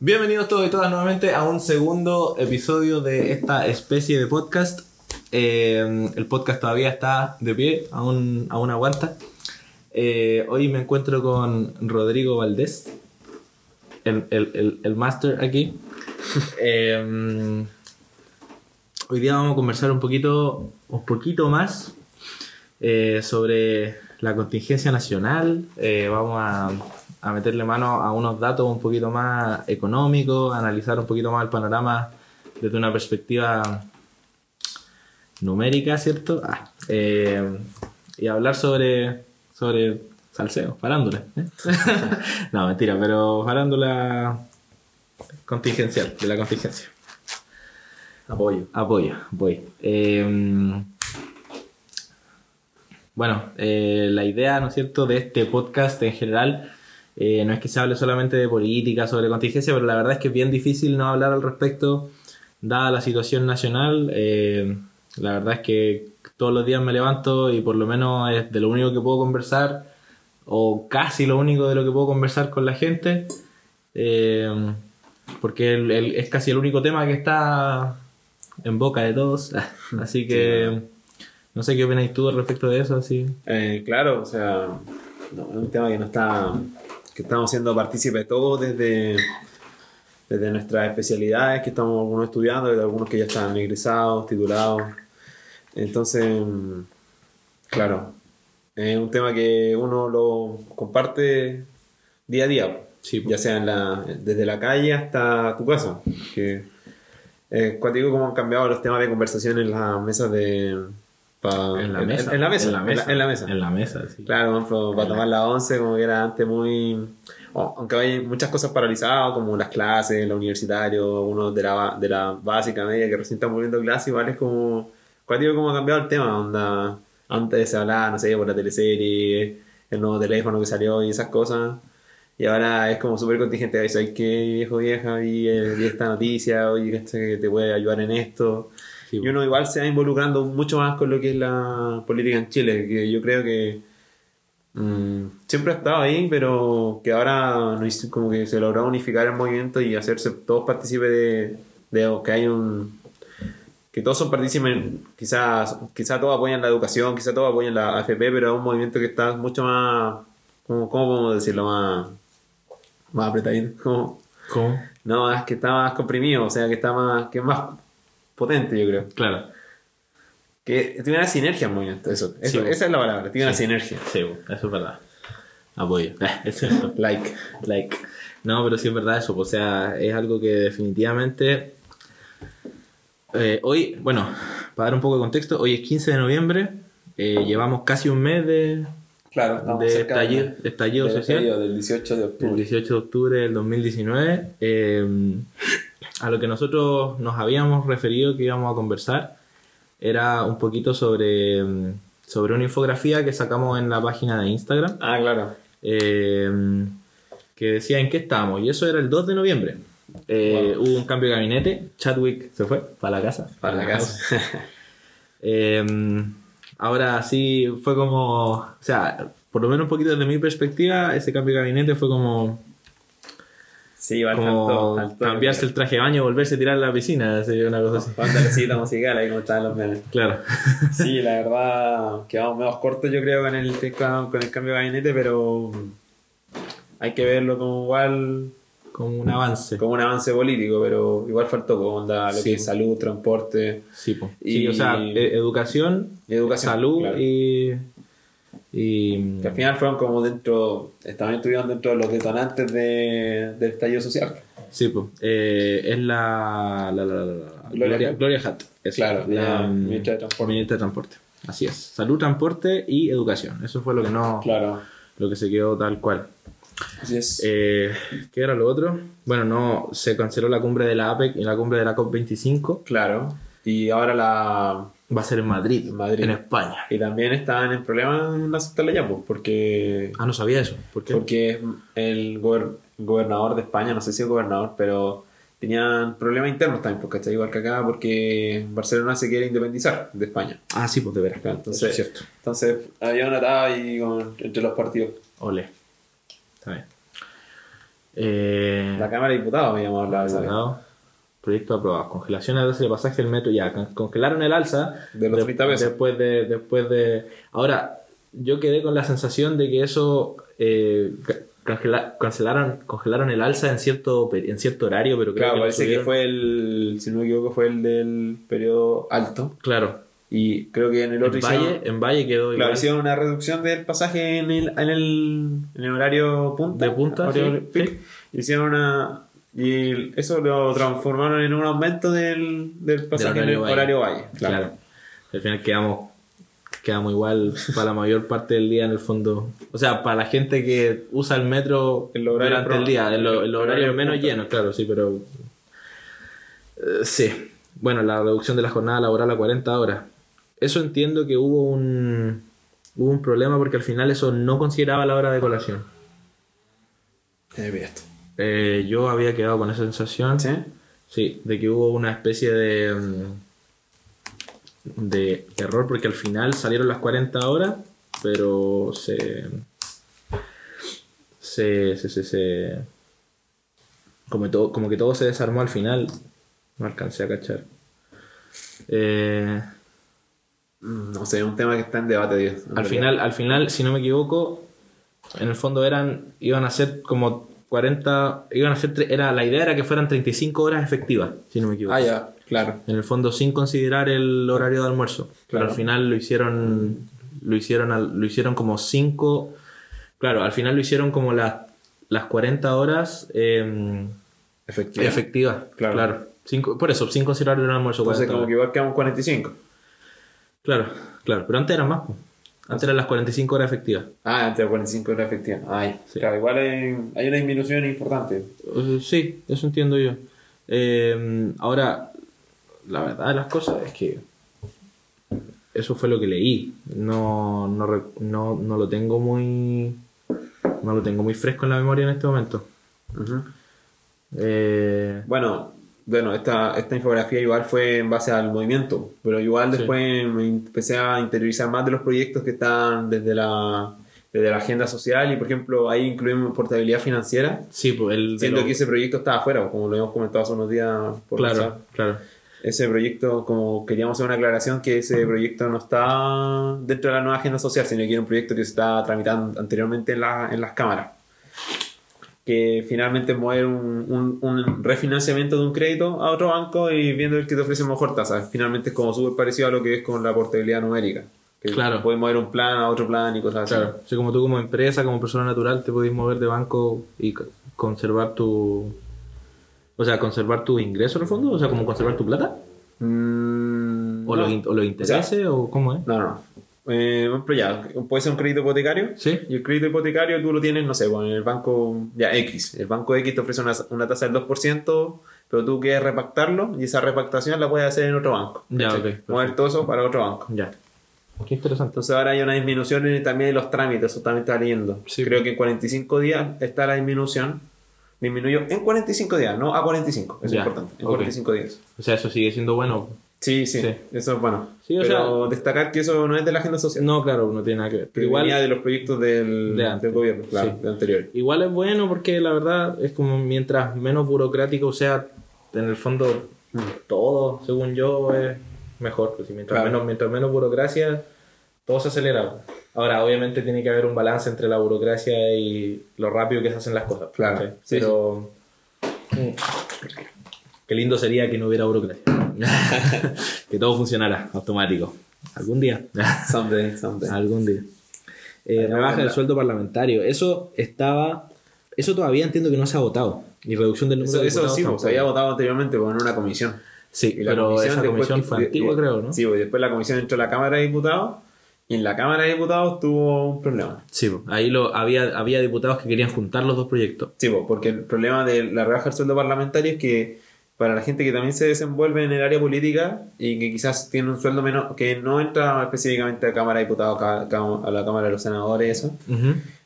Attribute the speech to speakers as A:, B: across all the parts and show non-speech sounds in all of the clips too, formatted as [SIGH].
A: Bienvenidos todos y todas nuevamente a un segundo episodio de esta especie de podcast. Eh, el podcast todavía está de pie, aún, aún aguanta. Eh, hoy me encuentro con Rodrigo Valdés, el, el, el, el máster aquí. [LAUGHS] Eh, hoy día vamos a conversar un poquito, un poquito más sobre la contingencia nacional. Vamos a, a meterle mano a unos datos un poquito más económicos, a analizar un poquito más el panorama desde una perspectiva numérica, ¿cierto? Ah, eh, y hablar sobre, sobre salseo, farándula. ¿eh? [LAUGHS] no, mentira, pero farándula contingencial, de la contingencia.
B: Apoyo.
A: Apoyo, voy. Eh, bueno, eh, la idea, ¿no es cierto?, de este podcast en general eh, no es que se hable solamente de política, sobre contingencia, pero la verdad es que es bien difícil no hablar al respecto, dada la situación nacional. Eh, la verdad es que todos los días me levanto y por lo menos es de lo único que puedo conversar, o casi lo único de lo que puedo conversar con la gente, eh, porque el- el- es casi el único tema que está en boca de todos. [LAUGHS] Así que no sé qué opinas tú al respecto de eso. Así.
B: Eh, claro, o sea, no, es un tema que no está, que estamos siendo partícipes todos desde, desde nuestras especialidades que estamos algunos estudiando, y algunos que ya están egresados, titulados. Entonces, claro, es un tema que uno lo comparte día a día,
A: Sí, pues.
B: ya sea en la, desde la calle hasta tu casa. Que, eh, cuando digo cómo han cambiado los temas de conversación en las mesas de... pa-
A: En la mesa.
B: En, la mesa.
A: En la mesa.
B: En la, mesa.
A: En la mesa, sí.
B: Claro, por ejemplo, para tomar la once, como que era antes muy. aunque hay muchas cosas paralizadas, como las clases, lo universitario, uno de la, de la básica media que recién están volviendo a clase, igual es como. ¿Cuál digo cómo ha cambiado el tema? Onda, antes se hablaba, no sé, por la teleserie, el nuevo teléfono que salió y esas cosas. Y ahora es como súper contingente. Ay, ¿sabes qué, viejo, vieja? Vi, vi esta noticia, oye, que te puede ayudar en esto.
A: Sí,
B: Y uno igual se va involucrando mucho más con lo que es la política en Chile, que yo creo que mm, siempre ha estado ahí, pero que ahora como que se logró unificar el movimiento y hacerse todos partícipes de, de que hay un que todos son partícipes, quizás quizás todos apoyan la educación, quizás todos apoyan la AFP, pero es un movimiento que está mucho más, ¿cómo, cómo podemos decirlo? Más, más apretadito, [LAUGHS] como,
A: ¿Cómo?
B: no, es que está más comprimido, o sea, que está más, que es más potente, yo creo.
A: Claro.
B: Que tiene una sinergia el movimiento, eso, eso-
A: Sí,
B: esa es la palabra, tiene una sinergia.
A: Sí, eso es verdad. Apoyo. [LAUGHS] Es cierto.
B: Like.
A: like. No, pero sí es verdad eso. O sea, es algo que definitivamente. eh, hoy, bueno, para dar un poco de contexto, hoy es 15 de noviembre. eh, llevamos casi un mes de,
B: Claro,
A: de estallido, de estallido social.
B: del 18 de
A: el 18 de octubre del 2019, eh, a lo que nosotros nos habíamos referido que íbamos a conversar era un poquito sobre, mm, sobre una infografía que sacamos en la página de Instagram,
B: Ah, claro.
A: eh, que decía en qué estábamos, y eso era el 2 de noviembre. Eh, Hubo un cambio de gabinete, Chadwick se fue para la casa.
B: Para la casa. [LAUGHS]
A: Eh, ahora sí fue como, o sea, por lo menos un poquito desde mi perspectiva, ese cambio de gabinete fue como,
B: sí, va
A: como cambiarse el traje de baño y volverse a tirar a la piscina, así, una cosa así.
B: Cita musical, ahí como estaban los memes. [LAUGHS]
A: Claro.
B: Sí, la verdad, quedamos medio cortos yo creo con el, con el cambio de gabinete, pero hay que verlo como igual,
A: Como un avance.
B: como un avance político, pero igual faltó como onda lo
A: Sí.
B: que es salud, transporte,
A: Sí, po.
B: Y-
A: Sí, o sea, e- educación,
B: educación.
A: salud
B: claro.
A: y, y...
B: Que al final fueron como dentro, estaban estuvieron dentro de los detonantes de, del estallido social.
A: Sí, po. Eh, es la, la, la, la- la-
B: Gloria
A: Gloria,
B: Hutt.
A: es
B: Claro,
A: la
B: la
A: mm,
B: ministra de Transporte.
A: ministra de Transporte. Así es. Salud, transporte y educación. Eso fue lo que no,
B: Claro.
A: lo que se quedó tal cual.
B: Así es.
A: Eh, ¿Qué era lo otro? Bueno, no, se canceló la cumbre de la APEC y la cumbre de la COP25.
B: claro. Y ahora la...
A: Va a ser en Madrid,
B: En Madrid.
A: en España.
B: Y también estaban en problemas en aceptarla ya, pues, porque...
A: Ah, no sabía eso. ¿Por qué?
B: Porque el gober- gobernador de España, no sé si es gobernador, pero tenían problemas internos también, porque está igual que acá, porque Barcelona se quiere independizar de España.
A: Ah, sí, pues de veras.
B: Claro, entonces,
A: es cierto.
B: entonces había una atado ahí con- entre los partidos.
A: Ole. Está bien. Eh,
B: La Cámara de Diputados habíamos hablado esa vez.
A: aprobado. Proyecto aprobado. Congelación al alza de pasaje del metro. Ya, con- congelaron el alza.
B: De los 30 pesos.
A: Después de, después de. Ahora, yo quedé con la sensación de que eso. eh, congela- cancelaron, congelaron el alza en cierto, en cierto horario, pero creo
B: Claro,
A: que
B: parece que fue el, si no me equivoco, fue el del periodo alto.
A: Claro.
B: Y creo que en el otro
A: En
B: hicieron,
A: Valle, en Valle quedó
B: claro,
A: igual.
B: hicieron una reducción del pasaje en el, en el, en el horario punta.
A: De punta, sí.
B: Hicieron una. Y eso lo transformaron en un aumento del, del pasaje en el horario valle.
A: Claro. Al final quedamos, quedamos igual para la mayor parte del día en el fondo. O sea, para la gente que usa el metro
B: El horario
A: durante
B: pro-
A: el día, en, lo- en los
B: el
A: horarios
B: horario
A: menos
B: punta.
A: llenos, claro, sí, pero. eh, sí. Bueno, la reducción de la jornada laboral a 40 horas. Eso entiendo que hubo un. Hubo un problema porque al final eso no consideraba la hora de colación.
B: Eh, mira esto.
A: Eh, yo había quedado con esa sensación.
B: ¿Sí?
A: Sí, de que hubo una especie de, mm, de error porque al final salieron las 40 horas, pero se. Se. se, se, se- como, todo, como que todo se desarmó al final. No alcancé a cachar. Eh,
B: No sé, es un tema que está en debate, Dios.
A: al final, al final, si no me equivoco, en el fondo eran. iban a ser como 40. iban a ser. Era, la idea era que fueran 35 horas efectivas, si no me equivoco.
B: Ah, ya, claro.
A: En el fondo sin considerar el horario de almuerzo. Pero
B: Claro.
A: al final lo hicieron lo hicieron al- lo hicieron como 5 Claro, al final lo hicieron como las las 40 horas eh,
B: Efectivamente.
A: efectivas.
B: Claro.
A: Claro. Cinco- por eso, sin considerar el almuerzo.
B: Entonces,
A: 40
B: como que
A: horas.
B: igual quedamos 45.
A: Claro, claro. Pero antes eran más. po. Antes eran las 45 horas efectivas.
B: Ah, entre 45 era efectiva. Ay,
A: Sí.
B: claro, igual hay, hay una disminución importante.
A: Eh, sí, eso entiendo yo. Eh, ahora, la verdad de las cosas es que eso fue lo que leí. No, no, no, no lo tengo muy. No lo tengo muy fresco en la memoria en este momento. Eh,
B: Bueno, bueno, esta, esta infografía igual fue en base al movimiento, pero igual
A: Sí.
B: después me empecé a interiorizar más de los proyectos que están desde la, desde la agenda social y por ejemplo ahí incluimos portabilidad financiera,
A: sí, pues el. lo-
B: que ese proyecto estaba afuera, como lo hemos comentado hace unos días por
A: Claro,
B: WhatsApp.
A: claro.
B: Ese proyecto, como queríamos hacer una aclaración, que ese proyecto no está dentro de la nueva agenda social, sino que era un proyecto que se estaba tramitando anteriormente en, la- en las cámaras. Que finalmente mover un, un, un refinanciamiento de un crédito a otro banco y viendo el que te ofrece mejor tasa. Finalmente es como súper parecido a lo que es con la portabilidad numérica. Que
A: Claro.
B: Puedes mover un plan a otro plan y cosas así.
A: Claro, así como tú como empresa, como persona natural, te podés mover de banco y conservar tu... O sea, conservar tu ingreso en el fondo, o sea, como conservar tu plata,
B: Mm,
A: o,
B: no.
A: los, in- o los intereses, o, cómo es.
B: No, no. Eh, por ejemplo, ya, puede ser un crédito hipotecario.
A: Sí.
B: Y el crédito hipotecario tú lo tienes, no sé, bueno, en el banco ya X. El banco X te ofrece una, una tasa del 2%, pero tú quieres repactarlo y esa repactación la puedes hacer en otro banco.
A: Ya,
B: ¿cachai?
A: ok.
B: Mover todo eso para otro banco.
A: Ya. Qué interesante.
B: Entonces ahora hay una disminución en- también en los trámites, eso también está leyendo.
A: Sí.
B: Creo que en 45 días está la disminución. Disminuyó en 45 días, no a 45, eso es importante, en
A: ok.
B: 45 días.
A: O sea, eso sigue siendo bueno.
B: Sí, sí,
A: Sí.
B: eso es bueno.
A: Sí, o
B: pero destacar que eso no es de la agenda social.
A: No, claro, no tiene nada que ver. Pero igual,
B: de los proyectos del,
A: De
B: del gobierno, claro,
A: Sí.
B: de anterior.
A: igual es bueno porque la verdad es como mientras menos burocrático sea, en el fondo, todo, según yo, es mejor. Pues, mientras,
B: Claro.
A: menos, mientras menos burocracia, todo se acelera. Ahora, obviamente tiene que haber un balance entre la burocracia y lo rápido que se hacen las cosas.
B: Claro.
A: Pero mm, qué lindo sería que no hubiera burocracia. [LAUGHS] que todo funcionara automático. Algún día. [LAUGHS]
B: Someday, someday.
A: Algún día. Eh, rebaja del sueldo parlamentario. Eso estaba. Eso todavía entiendo que no se ha votado. Y reducción del número
B: Eso,
A: de
B: eso sí, pues, se había votado anteriormente pues, en una comisión.
A: Sí,
B: Y la
A: pero esa
B: después
A: comisión fue antigua, creo, ¿no?
B: Sí, pues después la comisión entró a la Cámara de Diputados y en la Cámara de Diputados tuvo un problema.
A: Sí, pues, ahí lo, había, había diputados que querían juntar los dos proyectos.
B: Sí, pues, porque el problema de la rebaja del sueldo parlamentario es que para la gente que también se desenvuelve en el área política y que quizás tiene un sueldo menor, que no entra específicamente a la Cámara de Diputados, a la Cámara de los Senadores eso,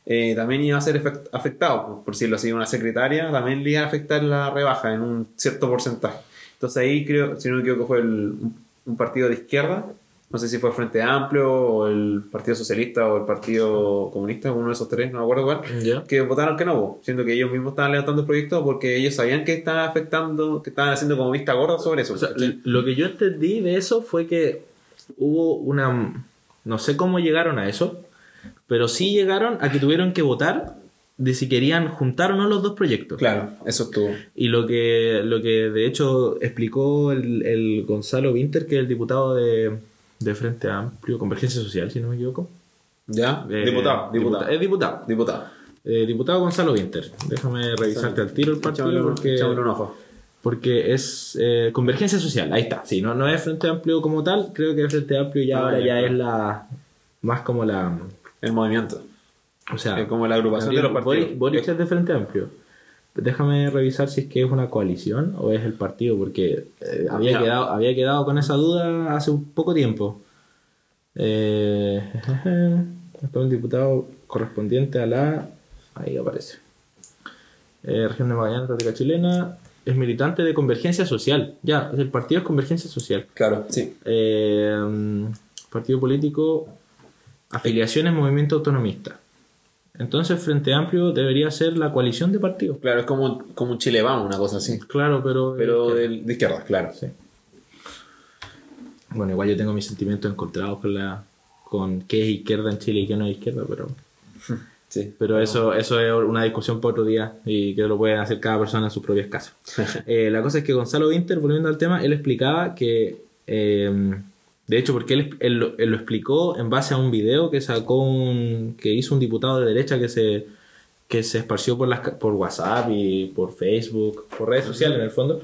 B: eh, también iba a ser afectado, por- por decirlo así, una secretaria también le iba a afectar la rebaja en un cierto porcentaje. Entonces ahí creo, si no me equivoco, fue el- un partido de izquierda no sé si fue el Frente Amplio o el Partido Socialista o el Partido Comunista, uno de esos tres, no me acuerdo cuál, que votaron que no, siendo que ellos mismos estaban levantando el proyecto porque ellos sabían que estaban afectando, que estaban haciendo como vista gorda sobre eso.
A: O sea,
B: ¿cachai?
A: lo que yo entendí de eso fue que hubo una... No sé cómo llegaron a eso, pero sí llegaron a que tuvieron que votar de si querían juntar o no los dos proyectos.
B: claro, eso estuvo.
A: Y lo que, lo que de hecho explicó el, el Gonzalo Winter, que es el diputado de, de Frente Amplio, Convergencia Social, si no me equivoco.
B: ¿Ya?
A: Eh,
B: diputado, diputado.
A: Es diputado.
B: Diputado.
A: Eh, diputado Gonzalo Winter. Déjame revisarte al tiro el partido
B: Echámosle
A: porque,
B: echámosle un ojo.
A: porque es eh, Convergencia Social. Ahí está. Sí, no, no es Frente Amplio como tal. Creo que Frente Amplio ya
B: Ah,
A: ahora
B: ya,
A: ya
B: claro.
A: es la... Más como la...
B: El movimiento.
A: O sea,
B: Es como la agrupación de los partidos.
A: Boric, Boric es de Frente Amplio. Déjame revisar si es que es una coalición o es el partido, porque eh, había,
B: Ya.
A: quedado, había quedado con esa duda hace un poco tiempo. Eh, [LAUGHS] es un diputado correspondiente a la. Ahí aparece. Eh, región de Magallanes, República Chilena. Es militante de Convergencia Social. Ya, el partido es Convergencia Social.
B: Claro, sí.
A: Eh, partido político, afiliaciones, movimiento autonomista. Entonces, Frente Amplio debería ser la coalición de partidos.
B: Claro, es como, como un Chile Vamos, una cosa así.
A: Claro, pero.
B: Pero
A: eh,
B: de, de izquierda, claro.
A: Sí. Bueno, igual yo tengo mis sentimientos encontrados con la con qué es izquierda en Chile y qué no es izquierda, pero [LAUGHS]
B: Sí.
A: pero eso eso es una discusión para otro día y que lo pueden hacer cada persona en sus propias casas. [LAUGHS] Eh, la cosa es que Gonzalo Winter, volviendo al tema, él explicaba que, eh, de hecho, porque él, él lo- él lo explicó en base a un video que sacó un, que hizo un diputado de derecha que se, que se esparció por, las, por WhatsApp y por Facebook, por redes sociales en el fondo.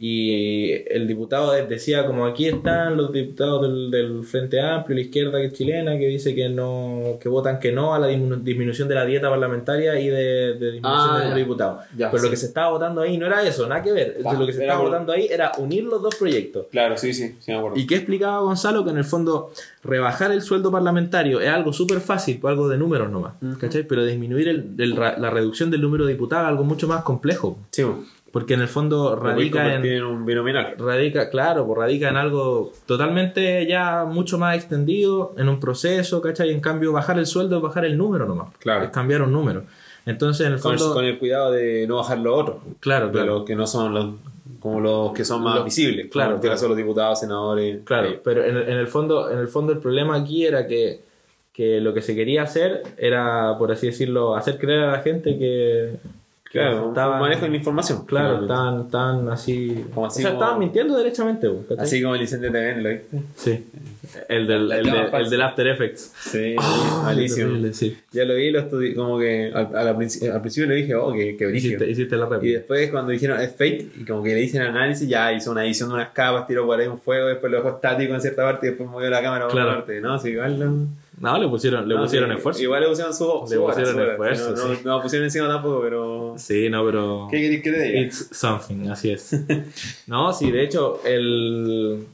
A: Y el diputado de- decía como aquí están los diputados del, del Frente Amplio, la izquierda que es chilena, que dice que no, que votan que no a la disminu- disminución de la dieta parlamentaria y de, de disminución
B: Ah,
A: del número de
B: ya.
A: diputados.
B: Ya,
A: Pero
B: sí.
A: lo que se estaba votando ahí no era eso, nada que ver.
B: Ah,
A: lo que se estaba
B: por-
A: votando ahí era unir los dos proyectos.
B: Claro, sí, sí, sí, me acuerdo.
A: ¿Y qué explicaba Gonzalo? Que en el fondo rebajar el sueldo parlamentario es algo súper fácil, pues algo de números nomás, ¿cachai? Pero disminuir el- el la reducción del número de diputados es algo mucho más complejo,
B: Sí, bueno.
A: Porque en el fondo radica en,
B: en un binominal.
A: radica, claro, pues radica en algo totalmente ya mucho más extendido, en un proceso, ¿cachai? En cambio, bajar el sueldo es bajar el número nomás,
B: Claro.
A: es cambiar un número. Entonces, en el
B: Con el,
A: fondo,
B: con el cuidado de no bajar los otros.
A: claro,
B: De
A: claro.
B: los que no son los, como los que son más
A: Los-
B: visibles.
A: claro,
B: en este
A: claro.
B: caso los diputados, senadores.
A: Claro,
B: eh,
A: pero en el, en el fondo, en el fondo el problema aquí era que, que lo que se quería hacer era, por así decirlo, hacer creer a la gente que
B: claro,
A: estaban-
B: manejo de la información.
A: claro, estaban, estaban así,
B: Como así
A: o sea,
B: como-
A: estaban mintiendo derechamente.
B: Así como el incendio TV, ¿lo viste?
A: Sí, el del, el, de- del After Effects.
B: Sí,
A: Ah,
B: malísimo.
A: terrible, sí.
B: Ya lo vi, lo estudié, como que al, al, al principio le dije, oh, que, que brígido.
A: Hiciste, hiciste la
B: Y después cuando dijeron es fake, y como que le dicen análisis, ya hizo una edición de unas capas, tiró por ahí un fuego, después lo dejó estático en cierta parte y después movió la cámara a otra
A: Claro.
B: parte, ¿no? Sí, igual No,
A: le pusieron, le
B: no,
A: pusieron
B: sí,
A: esfuerzo.
B: Igual le pusieron su,
A: Le
B: su hora,
A: pusieron
B: su
A: esfuerzo,
B: No,
A: sí.
B: no pusieron encima tampoco, pero...
A: Sí, no, pero...
B: ¿Qué querés que te diga?
A: It's something, así es. [LAUGHS] No, sí, de hecho, el.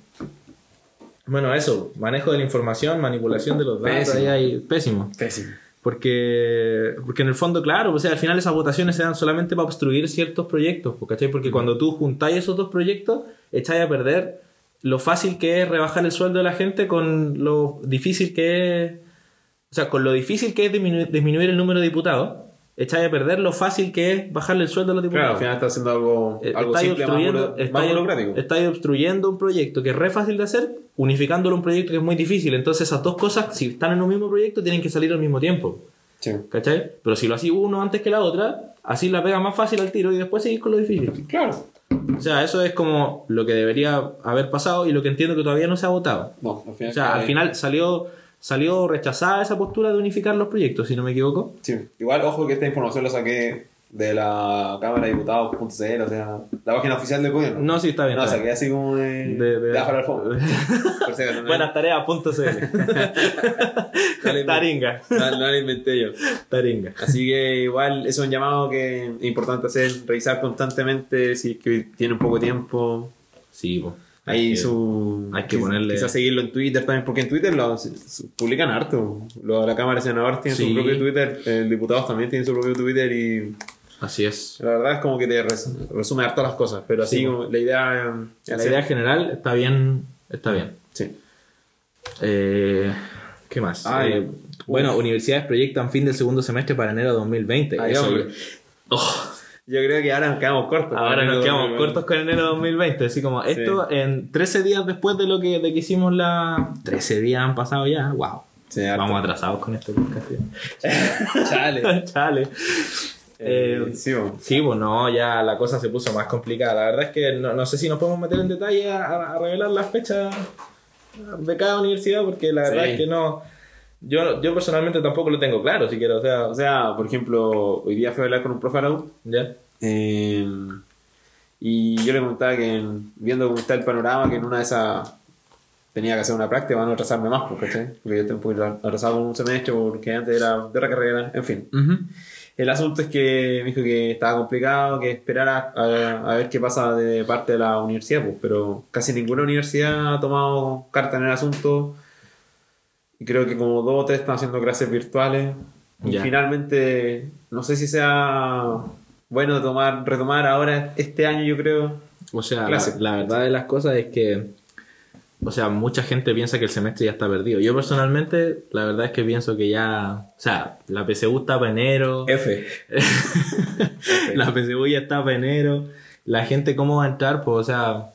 A: Bueno, eso, manejo de la información, manipulación de los datos,
B: Pésimo.
A: ahí hay pésimo.
B: Pésimo.
A: Porque, porque en el fondo, claro, o sea, al final esas votaciones se dan solamente para obstruir ciertos proyectos, ¿cachai? Porque cuando tú juntáis esos dos proyectos, echáis a perder lo fácil que es rebajar el sueldo de la gente con lo difícil que es. O sea, con lo difícil que es disminuir, disminuir el número de diputados, echáis a perder lo fácil que es bajarle el sueldo a los
B: Claro,
A: diputados.
B: al final está haciendo algo,
A: Eh,
B: algo simple, más,
A: obstruyendo,
B: buro- más burocrático.
A: estáis obstruyendo un proyecto que es re fácil de hacer, unificándolo a un proyecto que es muy difícil. Entonces esas dos cosas, si están en un mismo proyecto, tienen que salir al mismo tiempo.
B: Sí.
A: ¿Cachai? Pero si lo hacís uno antes que la otra, así la pega más fácil al tiro y después seguís con lo difícil.
B: Claro.
A: O sea, eso es como lo que debería haber pasado y lo que entiendo que todavía no se ha votado.
B: No, al final...
A: O sea, al final salió, salió rechazada esa postura de unificar los proyectos, si no me equivoco.
B: Sí. Igual, ojo que esta información la saqué de la Cámara de Diputados.cl, o sea, la página oficial del gobierno.
A: No, sí, está bien.
B: No,
A: está
B: saqué así como de...
A: De- de-
B: abajo del fondo. [LAUGHS]
A: Buenas [LAUGHS]
B: le-
A: Taringa.
B: No, no lo inventé yo.
A: Taringa.
B: Así que igual eso es un llamado que es importante hacer, revisar constantemente si es que tiene un poco de tiempo.
A: Sí, po.
B: Ahí
A: Hay que-
B: su...
A: hay que ponerle-
B: Quizás seguirlo en Twitter también, porque en Twitter lo publican harto. Lo de la Cámara de Senadores tiene
A: Sí.
B: su propio Twitter, el diputados también tiene su propio Twitter y
A: Así es.
B: la verdad es como que te res- resume harto las cosas, pero así
A: Sí.
B: como la idea...
A: La
B: hacer-
A: idea general está bien. Está bien.
B: Sí.
A: Eh, ¿Qué más?
B: Ay,
A: Eh, bueno, universidades proyectan fin del segundo semestre para enero de 2020.
B: Ay,
A: Eso-. Oh,
B: Yo creo que ahora nos quedamos cortos.
A: ahora nos quedamos
B: 2020.
A: cortos con enero de 2020. Así como esto en 13 días después de lo que, de que hicimos la... 13 días han pasado ya. Wow.
B: Sí.
A: Vamos atrasados con este podcast. ya. [LAUGHS]
B: Chale. [LAUGHS]
A: Chale.
B: Eh,
A: Eh,
B: sí, bueno.
A: Sí, pues no, ya la cosa se puso más complicada. La verdad es que no, no sé si nos podemos meter en detalle a, a revelar las fechas de cada universidad, porque la verdad
B: Sí.
A: es que no. Yo, yo personalmente tampoco lo tengo claro, si quiero. O sea,
B: O sea, por ejemplo, hoy día fui a hablar con un profe de la U,
A: ya.
B: eh, y yo le comentaba que en- viendo cómo está el panorama, que en una de esas tenía que hacer una práctica para no atrasarme más, pues, ¿cachai? Porque yo estoy un poquito atrasado con un semestre porque antes era de otra carrera, en fin. El asunto es que me dijo que estaba complicado, que esperara a, a ver qué pasa de parte de la universidad, pues, pero casi ninguna universidad ha tomado carta en el asunto. Y creo que como dos o tres están haciendo clases virtuales. Y finalmente, no sé si sea bueno tomar, retomar ahora este año, yo creo.
A: O sea, la verdad de las cosas es que. O sea, mucha gente piensa que el semestre ya está perdido. Yo personalmente, la verdad es que pienso que ya. O sea, la PSU está para enero.
B: F. [LAUGHS]
A: la PSU ya está para enero. La gente, ¿cómo va a entrar? Pues, o sea.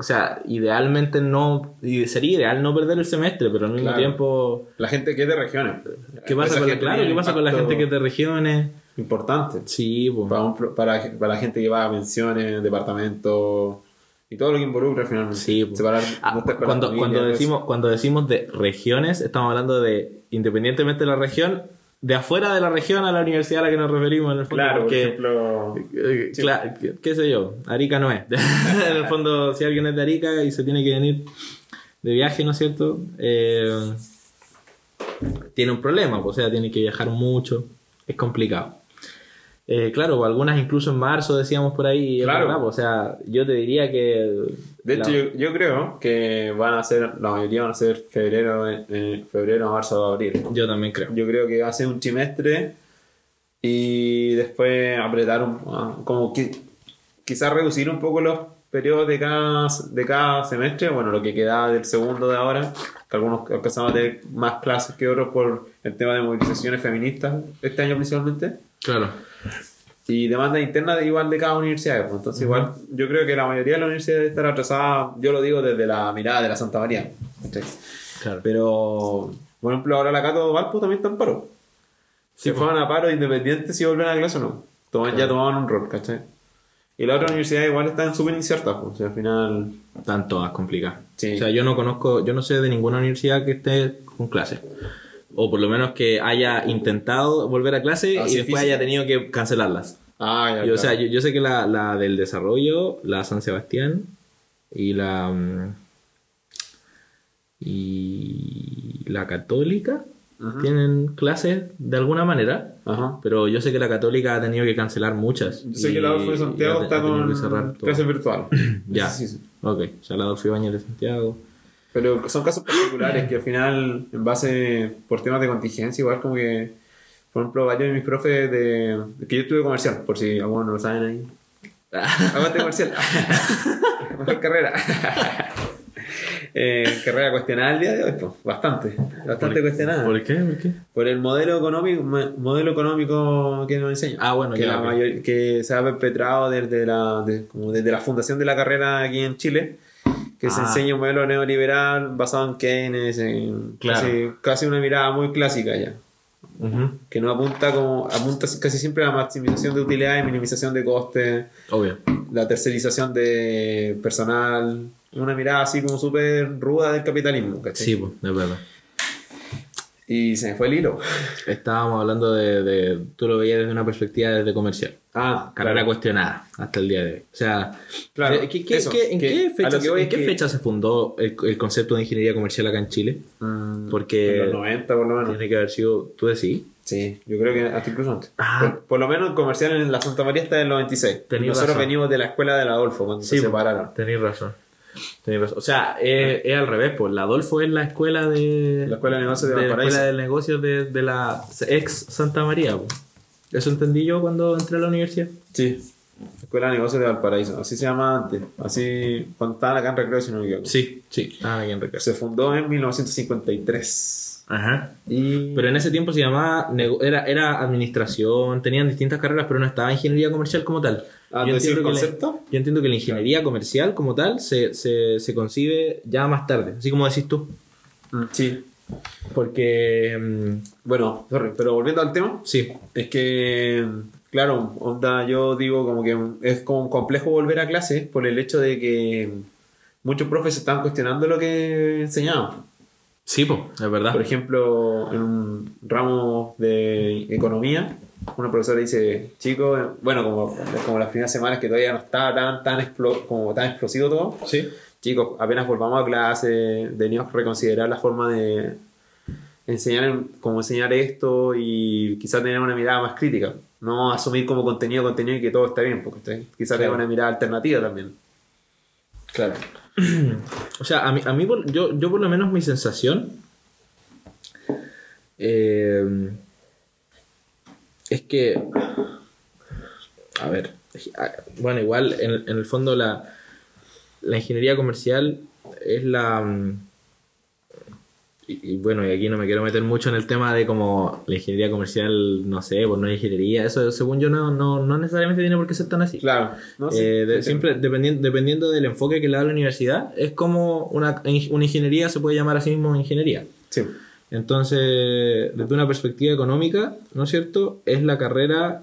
A: O sea, idealmente no. Sería ideal no perder el semestre, pero al mismo
B: Claro.
A: tiempo.
B: La gente que es de regiones.
A: ¿Qué pasa, con claro, ¿qué pasa con la gente que es de regiones?
B: Importante.
A: Sí, pues.
B: Para, un para, para la gente que va a pensiones, departamentos y todo lo que involucra finalmente.
A: Sí, pues.
B: Separar,
A: Ah, cuando,
B: familia,
A: cuando, decimos, cuando decimos de regiones, estamos hablando de, independientemente de la región, de afuera de la región a la universidad a la que nos referimos en el fondo.
B: Claro,
A: porque,
B: por ejemplo.
A: eh, cla- qué- qué sé yo, Arica no es. [LAUGHS] en el fondo, si alguien es de Arica y se tiene que venir de viaje, ¿no es cierto? Eh, tiene un problema, pues, o sea, tiene que viajar mucho, es complicado. Eh, claro, algunas incluso en marzo decíamos por ahí,
B: Claro.
A: verdad, o sea, yo te diría que...
B: De
A: la-
B: hecho, yo, yo creo que van a ser, la mayoría van a ser febrero, eh, febrero, marzo, abril.
A: yo también creo.
B: Yo creo que va a ser un trimestre y después apretar un, ah, como que quizás reducir un poco los periodos de cada, de cada semestre, bueno, lo que queda del segundo de ahora, que algunos alcanzamos a tener más clases que otros por el tema de movilizaciones feministas este año principalmente.
A: Claro.
B: Y demandas internas de igual de cada universidad. pues. Entonces, igual, yo creo que la mayoría de las universidades debe estar atrasada, yo lo digo desde la mirada de la Santa María.
A: Claro.
B: Pero, por ejemplo, ahora la Cato Valpo también está en paro.
A: Sí,
B: Se fueron a paro independiente si vuelven a clase o no. Toman- Ya tomaban un rol, ¿cachai? Y la otra universidad igual están súper inciertas, pues. O sea, al final.
A: Están todas complicadas.
B: Sí.
A: O sea, yo no conozco, yo no sé de ninguna universidad que esté con clase. O por lo menos que haya intentado volver a clase
B: Ah,
A: y
B: sí,
A: después
B: física.
A: haya tenido que cancelarlas.
B: Ah, ya.
A: Y, o sea, yo, yo sé que la, la del desarrollo, la San Sebastián y la. mm, y la católica tienen clases de alguna manera.
B: Ajá.
A: Pero yo sé que la católica ha tenido que cancelar muchas.
B: Yo sé que la Adolfo de Santiago está con clases virtuales. [CLEARS THROAT]
A: Ya.
B: Sí, sí.
A: Ok, o sea, la Adolfo Ibáñez de Santiago.
B: Pero son casos particulares que al [CLEARS THROAT] final, en base por temas de contingencia, igual como que, por ejemplo, varios de mis profes de, de que yo estuve comercial, por si algunos no lo saben ahí. [LAUGHS] Aguante comercial. [LAUGHS] Mejor carrera. [LAUGHS] eh, carrera cuestionada el día de hoy, pues, bastante. Bastante cuestionada.
A: ¿Por qué? ¿Por qué?
B: Por el modelo económico, mo- modelo económico que nos enseña.
A: Ah, bueno,
B: que,
A: ya,
B: la mayor- que se ha perpetrado desde la, de- como desde la fundación de la carrera aquí en Chile, que se
A: Ah.
B: enseña un modelo neoliberal basado en Keynes, en
A: Claro.
B: casi, casi una mirada muy clásica ya, que no apunta como apunta casi siempre a la maximización de utilidades, minimización de costes,
A: Obvio.
B: la tercerización de personal, una mirada así como súper ruda del capitalismo, ¿cachai?
A: Sí, pues, es verdad.
B: Y se me fue el hilo.
A: Estábamos hablando de, de- Tú lo veías desde una perspectiva desde comercial.
B: Ah,
A: Carrera
B: claro.
A: cuestionada hasta el día de hoy. O sea,
B: Claro,
A: ¿qué- qué- qué-
B: eso,
A: qué- ¿en, qué fecha,
B: lo que voy
A: en
B: es
A: qué
B: que-
A: fecha se fundó el, el concepto de ingeniería comercial acá en Chile?
B: Mm,
A: Porque
B: en los 90 por lo menos.
A: tiene que haber sido. ¿Tú decís?
B: Sí, yo creo que hasta incluso antes.
A: Ah.
B: Por, por lo menos el comercial en la Santa María está en el 96.
A: Tenís
B: Nosotros
A: razón.
B: venimos de la escuela del Adolfo cuando se separaron.
A: Tenéis razón. O sea, es, es al revés, pues. La Adolfo es la escuela de.
B: La escuela de negocios de
A: la
B: Valparaíso.
A: escuela de negocios de, de la ex Santa María, pues. Eso entendí yo cuando entré a la universidad.
B: Sí. Escuela de Negocios de Valparaíso, así se llama antes, así cuando estaban acá en Recreo, si no me equivoco.
A: Sí, sí. Ah, aquí en Recreo.
B: Se fundó en 1953.
A: Ajá.
B: Y...
A: Pero en ese tiempo se llamaba, nego- era, era administración, tenían distintas carreras, pero no estaba ingeniería comercial como tal.
B: Ah,
A: yo,
B: ¿decir
A: entiendo que la,
B: concepto?
A: yo entiendo que la ingeniería comercial como tal se, se, se concibe ya más tarde, así como decís tú.
B: Mm, Sí.
A: Porque, mm,
B: Bueno, sorry, pero volviendo al tema,
A: sí,
B: es que, claro, onda, yo digo como que es como complejo volver a clase por el hecho de que muchos profes estaban cuestionando lo que enseñaban.
A: sí, po, es verdad.
B: Por ejemplo, en un ramo de economía, una profesora dice, chicos, bueno, como, como las primeras semanas que todavía no estaba tan, tan, explo- como tan explosivo todo,
A: Sí.
B: Chicos, apenas volvamos a clase, deberíamos reconsiderar la forma de enseñar cómo enseñar esto y quizás tener una mirada más crítica. No asumir como contenido contenido y que todo está bien, porque quizás
A: Claro.
B: tener una mirada alternativa también.
A: Claro. [CLEARS THROAT] O sea, a mí, a mí por- yo, yo por lo menos mi sensación eh, es que, a ver, bueno, igual en, en el fondo la, la ingeniería comercial es la... mm, Y, y bueno, y aquí no me quiero meter mucho en el tema de como la ingeniería comercial, no sé, pues no es ingeniería, eso según yo no, no, no necesariamente tiene por qué ser tan así.
B: Claro, ¿no? Sí,
A: Eh, de-
B: sí, sí.
A: siempre dependiendo, dependiendo del enfoque que le da la universidad, es como una, una ingeniería se puede llamar a sí mismo ingeniería.
B: Sí.
A: Entonces, desde una perspectiva económica, ¿no es cierto? Es la carrera,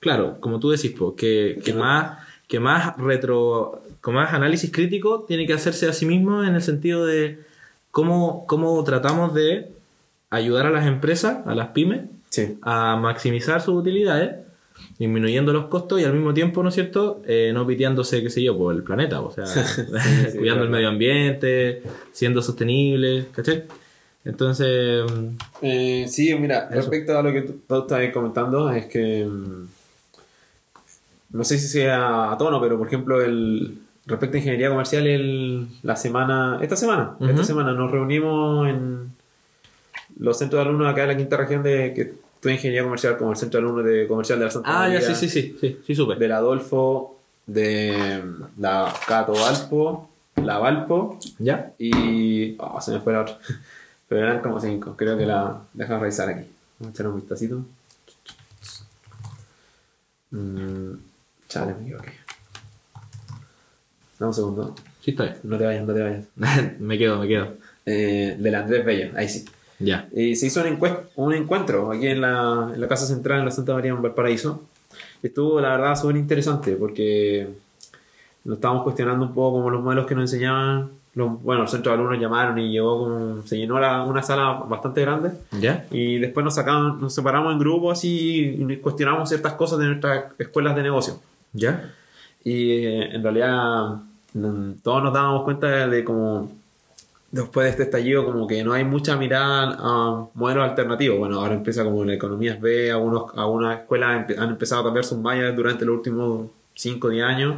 A: claro, como tú decís, po, que, que más, que más retro, con más análisis crítico tiene que hacerse a sí mismo en el sentido de cómo, cómo tratamos de ayudar a las empresas, a las pymes,
B: Sí.
A: a maximizar sus utilidades, disminuyendo los costos y al mismo tiempo, ¿no es cierto?, Eh, no piteándose, qué sé yo, por el planeta, o sea, [LAUGHS] [LAUGHS] cuidando
B: claro.
A: el medio ambiente, siendo sostenible, ¿cachai? Entonces, mm,
B: Eh, sí, mira,
A: Eso.
B: respecto a lo que tú, estabas comentando, es que mm, no sé si sea a tono, pero por ejemplo, el respecto a ingeniería comercial, el, la semana, esta semana,
A: Ujú.
B: esta semana nos reunimos en los centros de alumnos acá en la quinta región de que estudia ingeniería comercial, como el centro de alumnos de comercial de la Santa
A: ah, ya,
B: María,
A: sí, sí, sí, sí, sí, supe.
B: del Adolfo, de la Cato Valpo, la Valpo
A: ¿Ya?
B: y. Oh, se me fue la otra. [LAUGHS] Pero eran como cinco. Creo que la. Déjame revisar aquí. Vamos a echar un vistacito. Mm, chale, me equivoqué. Dame un segundo.
A: Sí, bien.
B: No te vayas, no te vayas. [LAUGHS]
A: me quedo, me quedo.
B: Eh, del Andrés Bello, ahí sí.
A: Ya.
B: Y se hizo un, un encuentro aquí en la, en la Casa Central en la Santa María en Valparaíso. Estuvo, la verdad, súper interesante porque nos estábamos cuestionando un poco como los modelos que nos enseñaban. Los, bueno, los centros de alumnos llamaron y llegó como, se llenó la- una sala bastante grande.
A: ¿Ya?
B: Y después nos sacaban, nos separamos en grupos y, y cuestionamos ciertas cosas de nuestras escuelas de negocio.
A: ¿Ya?
B: Y eh, en realidad todos nos dábamos cuenta de como después de este estallido como que no hay mucha mirada a modelos alternativos. Bueno, ahora empieza como la economía B, algunos, algunas escuelas han empezado a cambiar sus mallas durante los últimos 5 o 10 años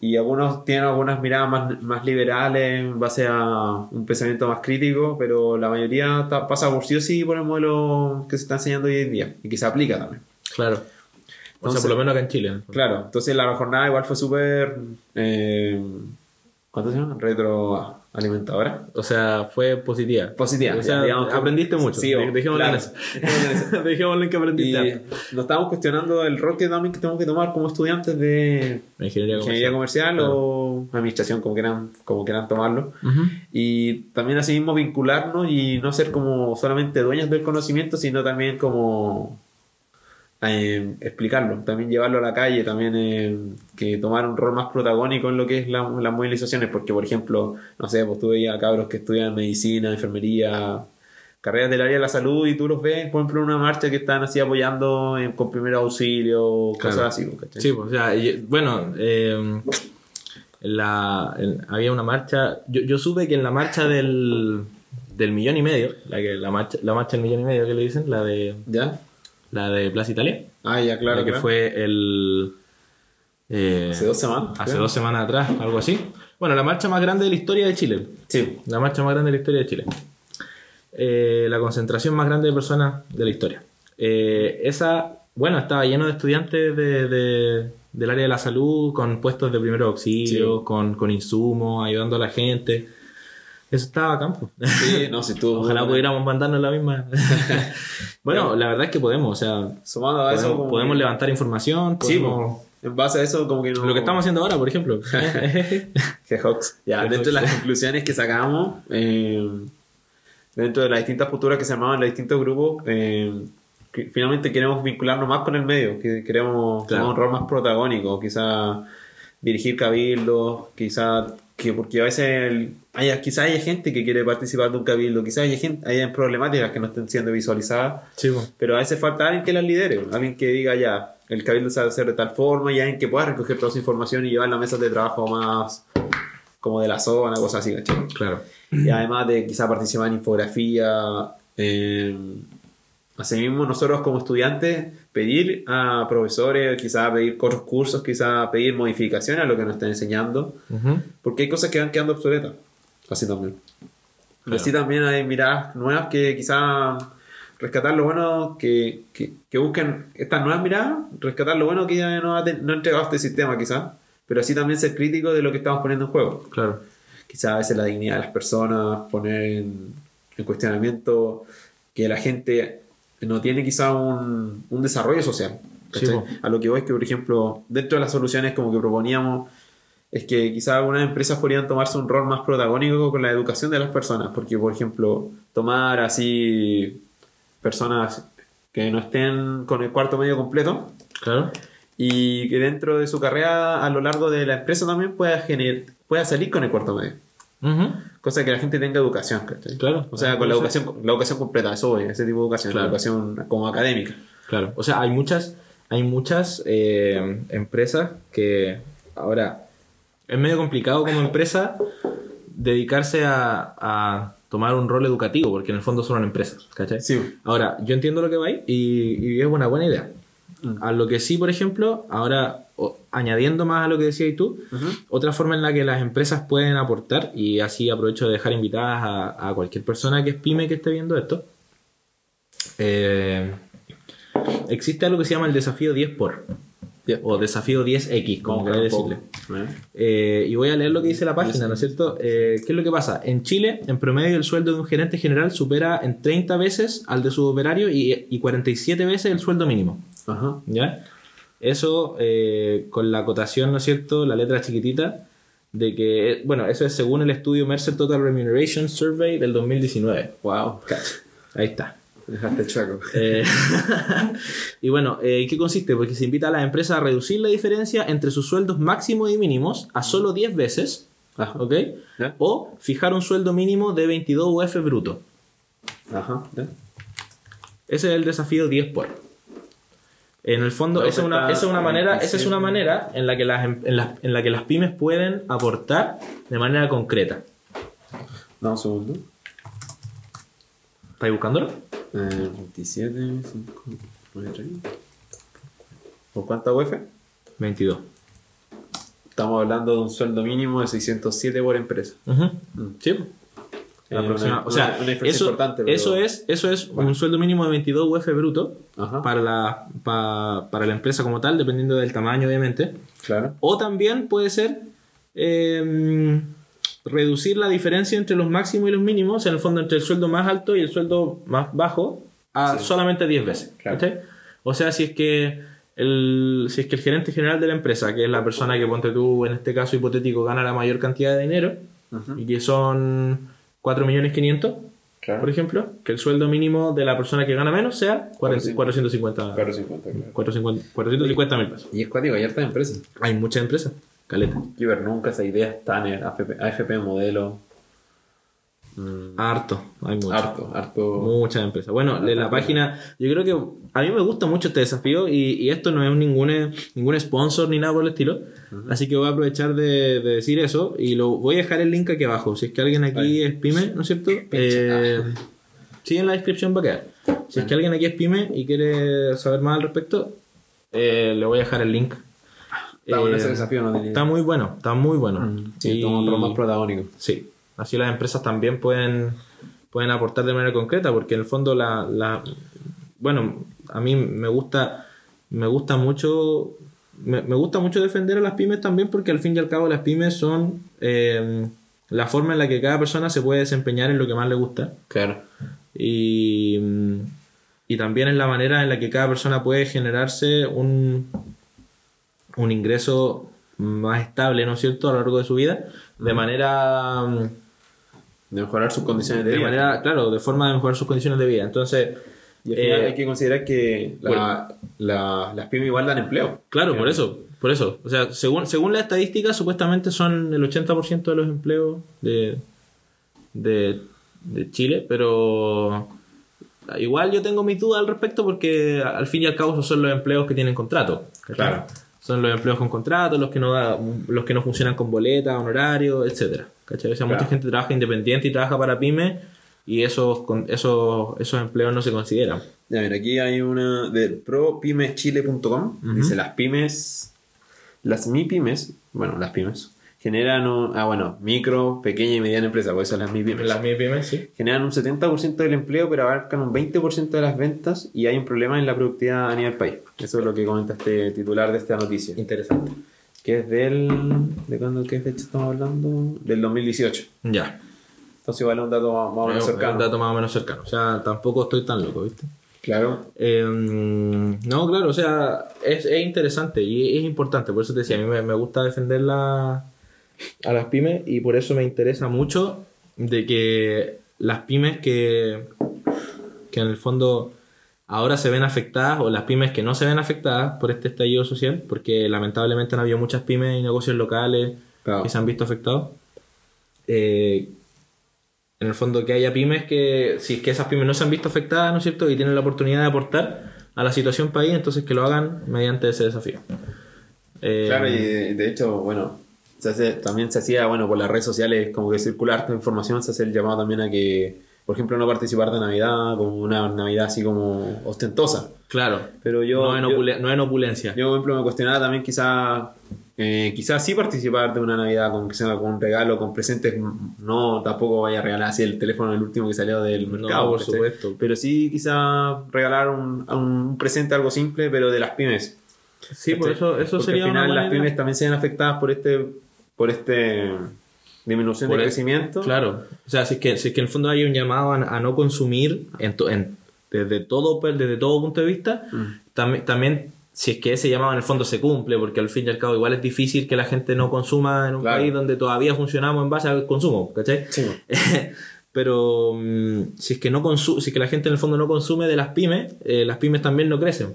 B: y algunos tienen algunas miradas más, más liberales en base a un pensamiento más crítico, pero la mayoría pasa por sí o sí por el modelo que se está enseñando hoy en día y que se aplica también.
A: Claro. O
B: Entonces-
A: sea, por lo menos acá en Chile.
B: Claro, entonces la jornada igual fue súper... Eh, ¿Cuánto se llama? Retroalimentadora.
A: O sea, fue positiva.
B: Positiva.
A: O sea,
B: digamos
A: aprendiste mucho.
B: Sí,
A: Dej- Dejémoslo
B: claro.
A: en
B: en [LAUGHS]
A: que
B: Y
A: aprendiste. harto.
B: nos estábamos cuestionando el rol que también que tenemos que tomar como estudiantes de
A: ingeniería
B: ingeniería comercial
A: Claro.
B: o administración, como quieran, como quieran tomarlo. Y también así mismo vincularnos y no ser como solamente dueños del conocimiento, sino también como eh, explicarlo, también llevarlo a la calle, también eh, que tomar un rol más protagónico en lo que es la- las movilizaciones, porque por ejemplo, no sé, pues tú veías a cabros que estudian medicina, enfermería, carreras del área de la salud y tú los ves, por ejemplo, en una marcha que están así apoyando en- con primer auxilio,
A: Claro.
B: cosas así. ¿cachai?
A: Sí, pues, o sea, y- bueno, eh, en la, había una marcha, yo, yo supe que en la marcha del, del millón y medio, la, que, la, marcha, la marcha del millón y medio que le dicen, la de,
B: ¿Ya?
A: La de Plaza Italia,
B: Ah, ya, claro.
A: la que
B: claro.
A: fue el... eh,
B: Hace dos semanas.
A: hace dos semanas atrás, algo así. Bueno, la marcha más grande de la historia de Chile.
B: Sí.
A: La marcha más grande de la historia de Chile. Eh, la concentración más grande de personas de la historia. Eh, esa, bueno, estaba lleno de estudiantes de, de, del área de la salud con puestos de primer auxilio, con, con insumos, ayudando a la gente. Eso estaba a campo.
B: Sí, no, si tú. [LAUGHS]
A: Ojalá pudiéramos mandarnos la misma. [LAUGHS] bueno, la verdad es que podemos, o sea,
B: Sumando a eso,
A: podemos,
B: como
A: podemos
B: que-
A: levantar información,
B: Sí, En base a eso, como que no.
A: lo que estamos haciendo ahora, por ejemplo. [LAUGHS]
B: Que Hawks. Ya,
A: Que
B: dentro de las conclusiones que sacamos, eh, dentro de las distintas posturas que se armaban en los distintos grupos, eh, que finalmente queremos vincularnos más con el medio, que queremos
A: Claro.
B: un rol más protagónico, quizá dirigir cabildos, quizá que porque a veces el- haya, gente que quiere participar de un cabildo, quizá haya gente, haya problemáticas que no estén siendo visualizadas,
A: Sí,
B: pero a veces falta alguien que las lidere, alguien que diga ya, el cabildo se va a hacer de tal forma y alguien que pueda recoger toda esa información y llevar las mesas de trabajo más como de la zona, cosas así, ¿cachai?
A: claro.
B: Y además de quizá participar en infografía, eh, asimismo nosotros como estudiantes pedir a profesores, quizá pedir otros cursos, quizá pedir modificaciones a lo que nos están enseñando, porque hay cosas que van quedando obsoletas, así también.
A: Claro.
B: así también hay miradas nuevas que quizá rescatar lo bueno que, que, que busquen estas nuevas miradas, rescatar lo bueno que ya no ha, no ha entregado este sistema quizá, pero así también ser crítico de lo que estamos poniendo en juego.
A: Claro.
B: Quizá a veces la dignidad de las personas, poner en, en cuestionamiento que la gente no tiene quizá un, un desarrollo social. a lo que voy es que, por ejemplo, dentro de las soluciones como que proponíamos es que quizá algunas empresas podrían tomarse un rol más protagónico con la educación de las personas, porque por ejemplo, tomar así personas que no estén con el cuarto medio completo
A: Claro.
B: y que dentro de su carrera a lo largo de la empresa también pueda, gener- pueda salir con el cuarto medio. Cosa que la gente tenga educación, ¿cachai?
A: Claro.
B: O sea, con la educación, la educación completa, eso voy, ese tipo de educación,
A: Claro.
B: la educación como académica.
A: Claro, o sea, hay muchas, hay muchas eh, empresas que ahora es medio complicado como empresa dedicarse a, a tomar un rol educativo, porque en el fondo son una empresa, ¿cachai?
B: Sí.
A: Ahora, yo entiendo lo que va ahí y, y es una buena idea. A lo que sí, por ejemplo, ahora o- añadiendo más a lo que decías tú, otra forma en la que las empresas pueden aportar, y así aprovecho de dejar invitadas a, a cualquier persona que es pyme que esté viendo esto, eh, existe algo que se llama el desafío 10 por, o desafío 10X, como queráis decirle.
B: ¿eh?
A: Eh, y voy a leer lo que dice la página, ¿no es cierto? Eh, ¿Qué es lo que pasa? En Chile, en promedio, el sueldo de un gerente general supera en 30 veces al de su operario y, y 47 veces el sueldo mínimo.
B: Ajá.
A: ¿Ya? Eso eh, con la acotación, ¿no es cierto? La letra chiquitita de que, bueno, eso es según el estudio Mercer Total Remuneration Survey del 2019.
B: Wow.
A: Ahí está.
B: Dejaste chueco.
A: Eh, [LAUGHS] y bueno, eh, ¿qué consiste? Porque se invita a las empresas a reducir la diferencia entre sus sueldos máximos y mínimos a solo 10 veces,
B: Ajá.
A: ¿ok?
B: ¿Ya?
A: O fijar un sueldo mínimo de 22 UF bruto.
B: Ajá. ¿ya?
A: Ese es el desafío 10 por. En el fondo, esa una, esa una manera, esa es
B: 27.
A: una manera en la que las, em- en las- en la que las pymes pueden aportar de manera concreta.
B: Dame un segundo.
A: ¿Estáis buscándolo?
B: Eh, 27, 5, 9, 3. ¿Por cuánta UF?
A: 22.
B: Estamos hablando de un sueldo mínimo de 607 por empresa.
A: Ujú.
B: Mm.
A: Sí.
B: Eh, una-
A: o sea,
B: una- una diferencia
A: eso,
B: importante, pero-
A: eso es, eso es un sueldo mínimo de 22 UF bruto
B: Ajá.
A: para la, pa- para la empresa como tal, dependiendo del tamaño, obviamente.
B: Claro.
A: O también puede ser eh, reducir la diferencia entre los máximos y los mínimos, en el fondo entre el sueldo más alto y el sueldo más bajo, a
B: Sí.
A: solamente 10 veces. O sea, si es que el, si es que el gerente general de la empresa, que es la persona que ponte tú en este caso hipotético, gana la mayor cantidad de dinero, y que son 4 millones 500,
B: Claro.
A: por ejemplo, que el sueldo mínimo de la persona que gana menos sea 400 450
B: 450, claro.
A: 450 450 mil pesos.
B: Y es cuático, hay hartas empresas.
A: Hay muchas empresas, caleta.
B: Ver nunca esa idea Tanner, AFP, AFP modelo. Mm,
A: Harto, hay muchas.
B: harto, harto.
A: Muchas empresas. Bueno, la página, yo creo que a mí me gusta mucho este desafío y, y esto no es ningún, ningún sponsor ni nada por el estilo. Así que voy a aprovechar de, de decir eso y lo voy a dejar el link aquí abajo. Si es que alguien aquí
B: Ahí.
A: es pyme, ¿no es cierto? Eh, sí, en la descripción va a quedar. Si es que alguien aquí es pyme y quiere saber más al respecto, eh, le voy a dejar el link.
B: Está bueno
A: Eh,
B: ese desafío, no
A: Está muy bueno, está muy bueno.
B: Mm, Sí,
A: Y-
B: toma un rol más protagónico.
A: Sí, así las empresas también pueden, pueden aportar de manera concreta, porque en el fondo la, la bueno, a mí me gusta, me gusta mucho me, me gusta mucho defender a las pymes también porque al fin y al cabo las pymes son eh, la forma en la que cada persona se puede desempeñar en lo que más le gusta.
B: Claro.
A: Y, y también es la manera en la que cada persona puede generarse un, un ingreso más estable, ¿no es cierto?, a lo largo de su vida, de manera,
B: De mejorar sus condiciones de,
A: de
B: vida.
A: manera, claro, de forma de mejorar sus condiciones de vida. Entonces,
B: Y al final
A: eh,
B: hay que considerar que la- la- las pymes igual dan empleo.
A: claro, por eso, por eso. O sea, según, según la estadística, supuestamente son el 80% de los empleos de, de, de Chile, pero igual yo tengo mis dudas al respecto porque al fin y al cabo son los empleos que tienen contrato.
B: Claro.
A: Son los empleos con contrato, los que no da, los que no funcionan con boleta, honorario, etcétera. ¿Cachai? O sea, mucha gente trabaja independiente y trabaja para pymes y esos, esos, esos empleos no se consideran.
B: Ya, mira, aquí hay una de propymeschile.com. Dice: Las pymes, las MIPYMES, bueno, las pymes, generan un. Ah, bueno, micro, pequeña y mediana empresa, por eso las MIPYMES.
A: Las pymes, sí.
B: Generan un 70% del empleo, pero abarcan un 20% de las ventas y hay un problema en la productividad a nivel país. Eso es lo que comenta este titular de esta noticia.
A: Interesante.
B: Que es del. ¿De cuándo? ¿Qué fecha estamos hablando? Del 2018.
A: Ya.
B: Entonces, vale un dato más más o menos
A: Es un-
B: cercano.
A: un dato más o menos cercano. O sea, tampoco estoy tan loco, ¿viste?
B: Claro.
A: Eh, no, claro, o sea, es, es interesante y es importante. Por eso te decía, a mí me, me gusta defender la, a las pymes y por eso me interesa mucho de que las pymes que, que en el fondo ahora se ven afectadas o las pymes que no se ven afectadas por este estallido social, porque lamentablemente han habido muchas pymes y negocios locales
B: Claro.
A: que se han visto afectados. Eh, en el fondo que haya pymes que, si es que esas pymes no se han visto afectadas, ¿no es cierto? Y tienen la oportunidad de aportar a la situación país, entonces que lo hagan mediante ese desafío. Eh,
B: Claro, y de, de hecho, bueno, se hace- también se hacía, bueno, por las redes sociales, como que circular esta información, se hace el llamado también a que, por ejemplo, no participar de Navidad, como una Navidad así como ostentosa.
A: Claro,
B: Pero yo,
A: no, en
B: yo,
A: no en opulencia.
B: yo, por ejemplo, me cuestionaba también quizás, eh, quizás sí participar de una Navidad con, con un regalo, con presentes, no, tampoco vaya a regalar así el teléfono el último que salió del mercado.
A: por
B: ¿cachai?
A: supuesto.
B: Pero sí quizás regalar un, un presente algo simple, pero de las pymes.
A: Sí, por eso, eso
B: Porque
A: sería
B: al final
A: una
B: las pymes también se ven afectadas por este por este disminución
A: Por
B: de
A: el-
B: crecimiento.
A: Claro, o sea, si es que, si es que en el fondo hay un llamado a, a no consumir en to- en- desde, todo, desde todo punto de vista,
B: Mm.
A: también, también si es que ese llamado en el fondo se cumple, porque al fin y al cabo igual es difícil que la gente no consuma en un
B: Claro.
A: país donde todavía funcionamos en base al consumo, ¿cachai?
B: Sí. [LAUGHS]
A: Pero mm, si es que no consu- si es que la gente en el fondo no consume de las pymes, eh, las pymes también no crecen.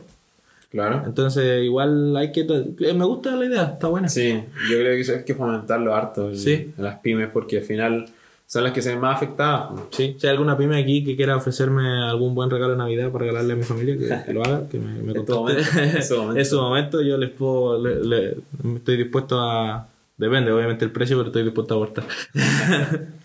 B: Claro.
A: Entonces igual hay que... eh, Me gusta la idea, está buena.
B: Sí, yo creo que eso hay que fomentarlo harto el-
A: Sí.
B: a las pymes porque al final son las que se ven más afectadas.
A: Sí, si hay alguna pyme aquí que quiera ofrecerme algún buen regalo de Navidad para regalarle a mi familia, que, que [LAUGHS] lo haga, que me, me contacte.
B: en su momento. [LAUGHS]
A: En su momento yo les puedo, le- le- estoy dispuesto a, depende obviamente el precio, pero estoy dispuesto a aportar. [LAUGHS]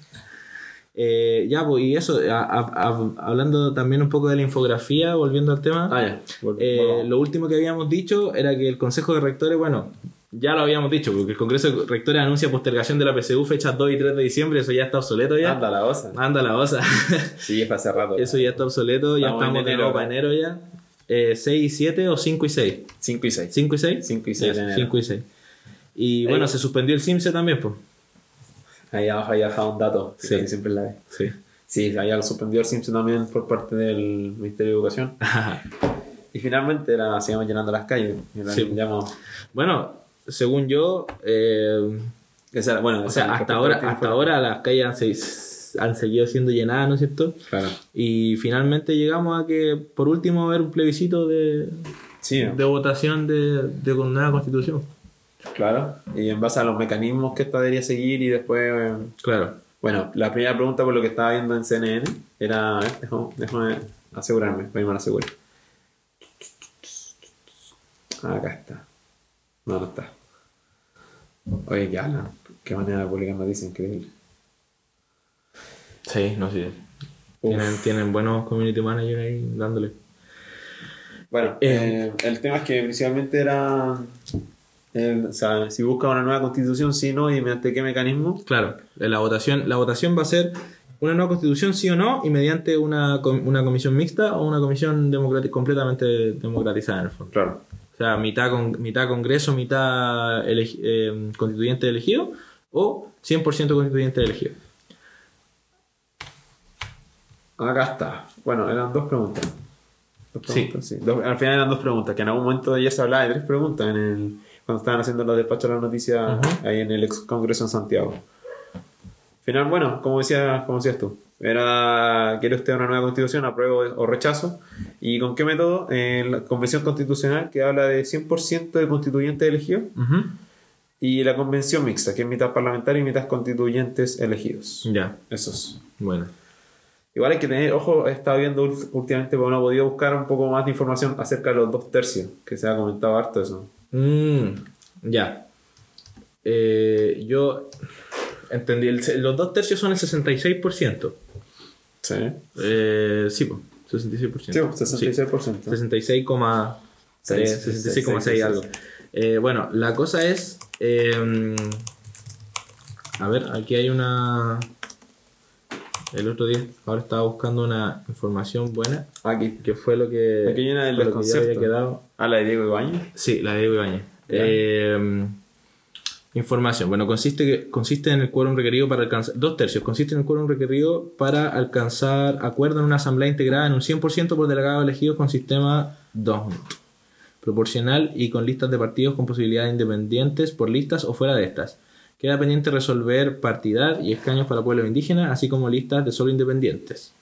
A: Eh, ya, pues, y eso, a- a- hablando también un poco de la infografía, volviendo al tema,
B: Ah, ya. Vol-
A: eh, lo último que habíamos dicho era que el Consejo de Rectores, bueno, ya lo habíamos dicho, porque el Congreso de Rectores anuncia postergación de la PSU fechas 2 y 3 de diciembre, eso ya está obsoleto ya.
B: Anda la osa.
A: Anda la osa. [LAUGHS]
B: Sí, fue hace rato.
A: Eso ya está obsoleto, ya
B: Estamos
A: de
B: enero,
A: nuevo para enero ya. Eh, 6 y 7 o 5 y 6.
B: 5 y 6.
A: 5 y 6.
B: 5 y 6 de enero.
A: 5 y 6. Y bueno, se suspendió el CIMSE también, pues.
B: Ahí abajo había dejado un dato.
A: Sí.
B: Sí. Siempre la ve.
A: Sí.
B: Sí, había suspendido el Simpson también por parte del Ministerio de Educación. [LAUGHS] Y finalmente la seguimos llenando las calles. La
A: Sí. bueno, según yo, eh,
B: esa bueno,
A: o sea, hasta ahora, hasta ahora las calles han, se- han seguido siendo llenadas, ¿no es cierto?
B: Claro.
A: Y finalmente llegamos a que, por último, haber un plebiscito de,
B: Sí, ¿no?
A: de votación de, de nueva constitución.
B: Claro. Y en base a los mecanismos que esta debería seguir y después... eh,
A: Claro.
B: Bueno, la primera pregunta por lo que estaba viendo en CNN era... a ver, déjame, déjame asegurarme, voy a. Ah, acá está. No, no está. Oye, qué hablan. Qué manera de publicar noticias increíble.
A: Sí, no sé.
B: Uf.
A: Tienen, tienen buenos community managers ahí dándole.
B: Bueno,
A: Eh.
B: eh, el tema es que principalmente era... eh, o sea, si busca una nueva constitución, sí, no, y mediante qué mecanismo.
A: Claro, la votación, la votación va a ser una nueva constitución, sí o no, y mediante una, una comisión mixta o una comisión completamente democratizada en el fondo.
B: Claro.
A: O sea, mitad, con, mitad Congreso, mitad elegi- eh, constituyente elegido, o 100% constituyente elegido.
B: Acá está. Bueno, eran dos preguntas. Dos
A: Sí.
B: sí. Dos- al final eran dos preguntas, que en algún momento ya se hablaba de tres preguntas en el, cuando estaban haciendo los despachos de las noticias ahí en el ex Congreso en Santiago. Al final, bueno, como, decía, como decías tú, era ¿quiere usted una nueva constitución? ¿Apruebo o rechazo? ¿Y con qué método? En la Convención Constitucional que habla de 100% de constituyentes elegidos y la Convención Mixta, que es mitad parlamentaria y mitad constituyentes elegidos.
A: Ya,
B: Esos.
A: bueno.
B: Igual hay que tener, ojo, he estado viendo últimamente, pero no he podido buscar un poco más de información acerca de los dos tercios, que se ha comentado harto eso.
A: Mm, ya. Eh, yo entendí, el- los dos tercios son el 66%.
B: Sí.
A: Eh, sí, po, 66%.
B: Sí, 66%.
A: 66,3, 66,6 algo. Eh, bueno, la cosa es. eh, a ver, aquí hay una. El otro día, ahora estaba buscando una información buena,
B: Aquí.
A: que fue lo que.
B: Aquí hay una del
A: con lo que había quedado.
B: Ah, la de Diego Ibañez.
A: Sí, la de Diego Ibáñez.
B: Ya.
A: Eh, información. Bueno, consiste, que, consiste en el quórum requerido para alcanzar. Dos tercios. Consiste en el quórum requerido para alcanzar acuerdo en una asamblea integrada en un 100% por delegados elegidos con sistema DONT. Proporcional y con listas de partidos con posibilidades independientes por listas o fuera de estas. Queda pendiente resolver partidar y escaños para pueblos indígenas, así como listas de solo independientes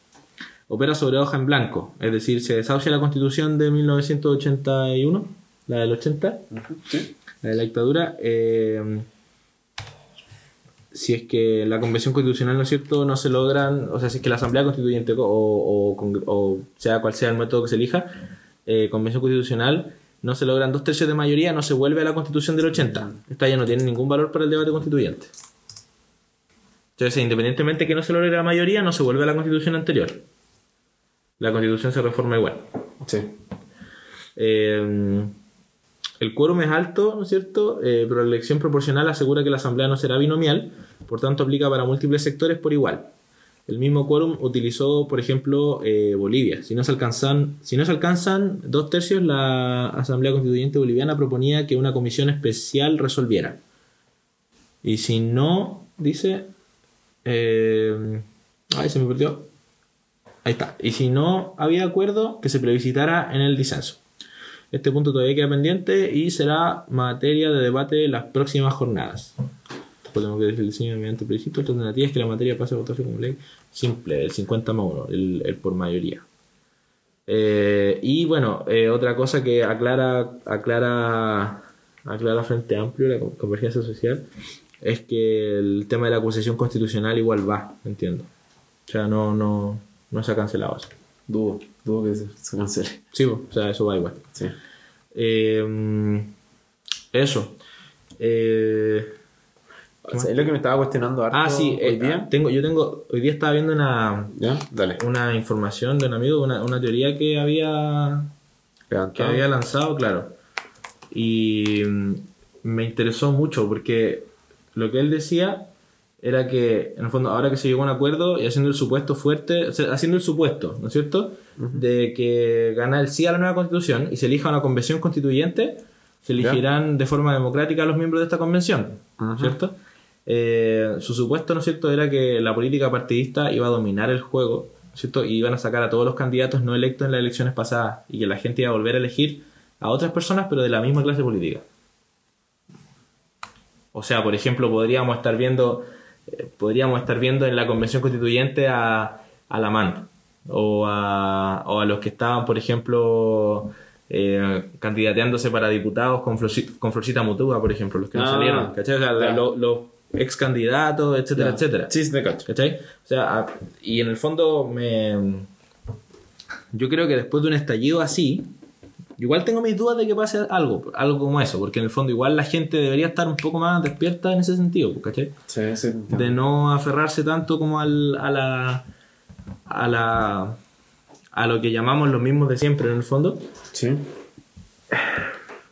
A: opera sobre hoja en blanco, es decir, se desahucia la constitución de 1981, la del 80,
B: Sí.
A: la de la dictadura, eh, si es que la convención constitucional, ¿no es cierto?, no se logran, o sea, si es que la asamblea constituyente o, o sea cual sea el método que se elija, eh, convención constitucional, no se logran dos tercios de mayoría, no se vuelve a la constitución del 80. Esta ya no tiene ningún valor para el debate constituyente. Entonces, independientemente que no se logre la mayoría, no se vuelve a la constitución anterior. La constitución se reforma igual.
B: Sí.
A: Eh, el quórum es alto, ¿no es cierto? Eh, pero la elección proporcional asegura que la asamblea no será binomial, por tanto aplica para múltiples sectores por igual. El mismo quórum utilizó, por ejemplo, eh, Bolivia. Si no, se alcanzan, si no se alcanzan dos tercios, la Asamblea Constituyente Boliviana proponía que una comisión especial resolviera. Y si no, dice... eh, ay, se me perdió. Ahí está. Y si no había acuerdo, que se plebiscitara en el disenso. Este punto todavía queda pendiente y será materia de debate en las próximas jornadas. Podemos ver el diseño mediante plebiscito. Otra alternativa es que la materia pase a votarse como ley simple, el 50 más 1, el, el por mayoría. Eh, y bueno, eh, otra cosa que aclara, aclara, aclara Frente Amplio, la con- convergencia social, es que el tema de la acusación constitucional igual va, entiendo. O sea, no, no, no se ha cancelado eso.
B: Dudo, dudo que se, cancele.
A: Sí, o sea, eso va igual.
B: Sí.
A: Eh, eso. Eh,
B: O sea, es lo que me estaba cuestionando harto
A: ah, sí,
B: hoy
A: eh,
B: día.
A: tengo, yo tengo, hoy día estaba viendo una,
B: ¿Ya? Dale.
A: una información de un amigo, una, una teoría que había, que había lanzado, claro. Y mm, me interesó mucho porque lo que él decía era que, en el fondo, ahora que se llegó a un acuerdo y haciendo el supuesto fuerte, o sea, haciendo el supuesto, ¿no es cierto?, de que gana el sí a la nueva constitución y se elija una convención constituyente, se elegirán de forma democrática a los miembros de esta convención,
B: Ujú.
A: ¿cierto? Eh, su supuesto, ¿no es cierto?, era que la política partidista iba a dominar el juego, ¿no es ¿cierto? Y iban a sacar a todos los candidatos no electos en las elecciones pasadas y que la gente iba a volver a elegir a otras personas, pero de la misma clase política. O sea, por ejemplo, podríamos estar viendo, eh, podríamos estar viendo en la convención constituyente a, a la MAN o a, o a los que estaban, por ejemplo, eh, candidateándose para diputados con, Florci- con Florcita Mutua, por ejemplo, los que no
B: Ah,
A: salieron, ¿cachai? O sea, los ex candidatos, etcétera, etcétera.
B: Sí, sí, te cacho.
A: ¿Cachai? O sea, a- y en el fondo me... Yo creo que después de un estallido así, igual tengo mis dudas de que pase algo, algo como eso, porque en el fondo igual la gente debería estar un poco más despierta en ese sentido, ¿cachai?
B: Sí, sí.
A: De no aferrarse tanto como al, a la... a la... a lo que llamamos los mismos de siempre en el fondo,
B: Sí.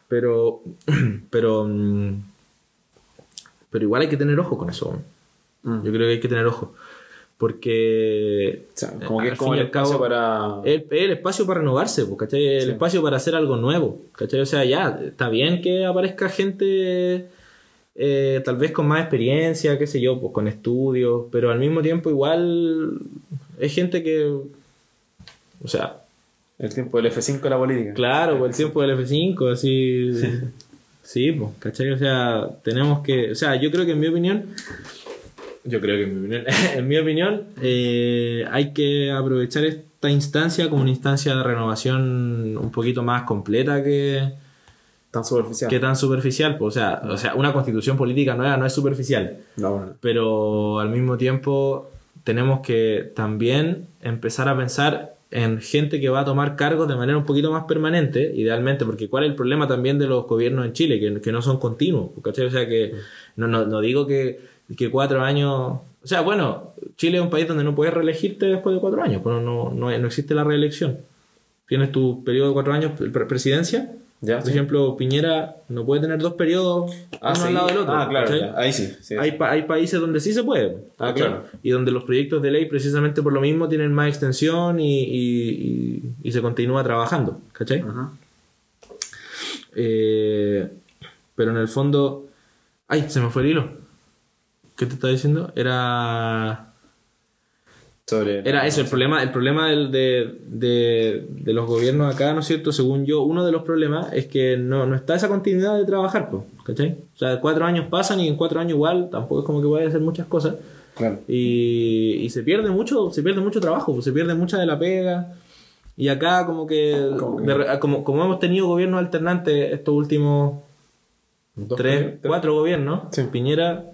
A: pero... [CLEARS THROAT] pero... pero igual hay que tener ojo con eso.
B: Mm.
A: Yo creo que hay que tener ojo. Porque.
B: O sea, como que es como el
A: al cabo,
B: espacio para.
A: el, el espacio para renovarse, pues, ¿cachai? El
B: Sí.
A: espacio para hacer algo nuevo, ¿cachai? O sea, ya, está bien que aparezca gente eh, tal vez con más experiencia, qué sé yo, pues con estudios, pero al mismo tiempo igual es gente que, o sea,
B: El tiempo del F5 de la política.
A: claro, por el tiempo del F5, así, sí, pues, ¿cachai? O sea, tenemos que, o sea, yo creo que en mi opinión, yo creo que en mi opinión, [LAUGHS] en mi opinión, eh, hay que aprovechar esta instancia como una instancia de renovación un poquito más completa que,
B: Tan superficial.
A: que tan superficial. pues, o, sea, o sea, una constitución política nueva no es superficial,
B: No, bueno.
A: pero al mismo tiempo tenemos que también empezar a pensar en gente que va a tomar cargos de manera un poquito más permanente, idealmente, porque cuál es el problema también de los gobiernos en Chile, que, que no son continuos, ¿cachai? O sea, que no, no, no digo que, que cuatro años... O sea, bueno, Chile es un país donde no puedes reelegirte después de cuatro años, pero no, no, no existe la reelección. Tienes tu periodo de cuatro años, pre- presidencia,
B: Ya,
A: por
B: sí.
A: ejemplo, Piñera no puede tener dos periodos
B: Ah,
A: uno
B: sí.
A: al lado del otro.
B: Ah, claro. Ahí sí.
A: Hay, pa- hay países donde sí se puede.
B: Ah, claro.
A: Y donde los proyectos de ley, precisamente por lo mismo, tienen más extensión y, y- y- y se continúa trabajando. ¿Cachai?
B: Ajá.
A: Eh, pero en el fondo. ¡Ay! Se me fue el hilo. ¿Qué te estaba diciendo? Era.
B: Sobre.
A: Era eso, el problema, el problema del- de, de- de los gobiernos acá, ¿no es cierto? Según yo, uno de los problemas es que no, no está esa continuidad de trabajar, pues, ¿cachai? O sea, cuatro años pasan y en cuatro años igual tampoco es como que vaya a hacer muchas cosas.
B: Claro.
A: Y, y se pierde mucho, se pierde mucho trabajo, pues, se pierde mucha de la pega. Y acá como que,
B: Como que-
A: de re- como, como hemos tenido gobiernos alternantes estos últimos tres. cuatro gobiernos,
B: Sí.
A: Piñera,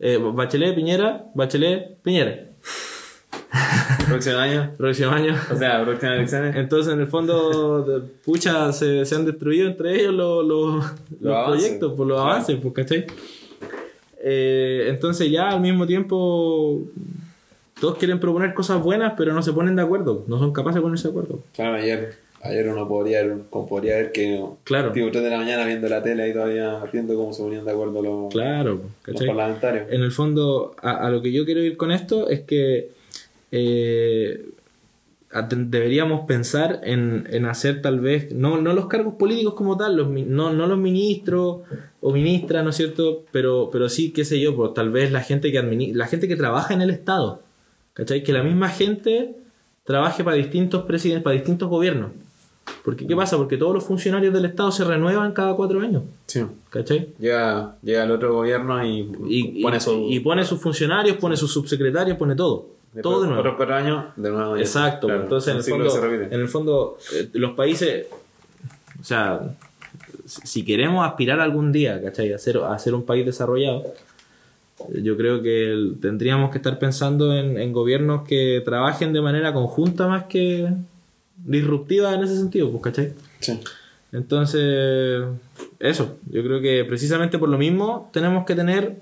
A: eh, Bachelet, Piñera, Bachelet, Piñera,
B: Próximo año.
A: próximo año.
B: O sea, próximas elecciones.
A: Entonces, en el fondo, de- pucha, se, se han destruido entre ellos los, los, los proyectos, por los
B: Claro.
A: avances, pues, ¿cachai? Eh, entonces, ya al mismo tiempo, todos quieren proponer cosas buenas, pero no se ponen de acuerdo, no son capaces de ponerse de acuerdo.
B: Claro, ayer, ayer uno podría, como podría ver que.
A: Claro.
B: Tipo 3 de la mañana viendo la tele y todavía viendo cómo se ponían de acuerdo los,
A: Claro,
B: los parlamentarios.
A: En el fondo, a, a lo que yo quiero ir con esto es que eh, deberíamos pensar en, en hacer tal vez, no, no los cargos políticos como tal, los, no, no los ministros o ministras, ¿no es cierto? Pero, pero sí, qué sé yo, pues tal vez la gente que la gente que trabaja en el Estado, ¿cachai? Que la misma gente trabaje para distintos presidentes, para distintos gobiernos. Porque, ¿qué pasa? Porque todos los funcionarios del Estado se renuevan cada cuatro años,
B: Sí.
A: ¿cachai?
B: Llega, llega el otro gobierno y,
A: y,
B: pone
A: y-
B: su.
A: y pone sus funcionarios, pone sus subsecretarios, pone todo.
B: Después
A: todo de nuevo.
B: Otros cuatro años, de nuevo.
A: Exacto.
B: Claro,
A: Entonces, en el, fondo, en el fondo, eh, los países, o sea, si queremos aspirar algún día, ¿cachai? A ser, a ser un país desarrollado, eh, yo creo que el- tendríamos que estar pensando en, en gobiernos que trabajen de manera conjunta más que disruptiva en ese sentido, pues, ¿cachai?
B: Sí.
A: Entonces, eso, yo creo que precisamente por lo mismo tenemos que tener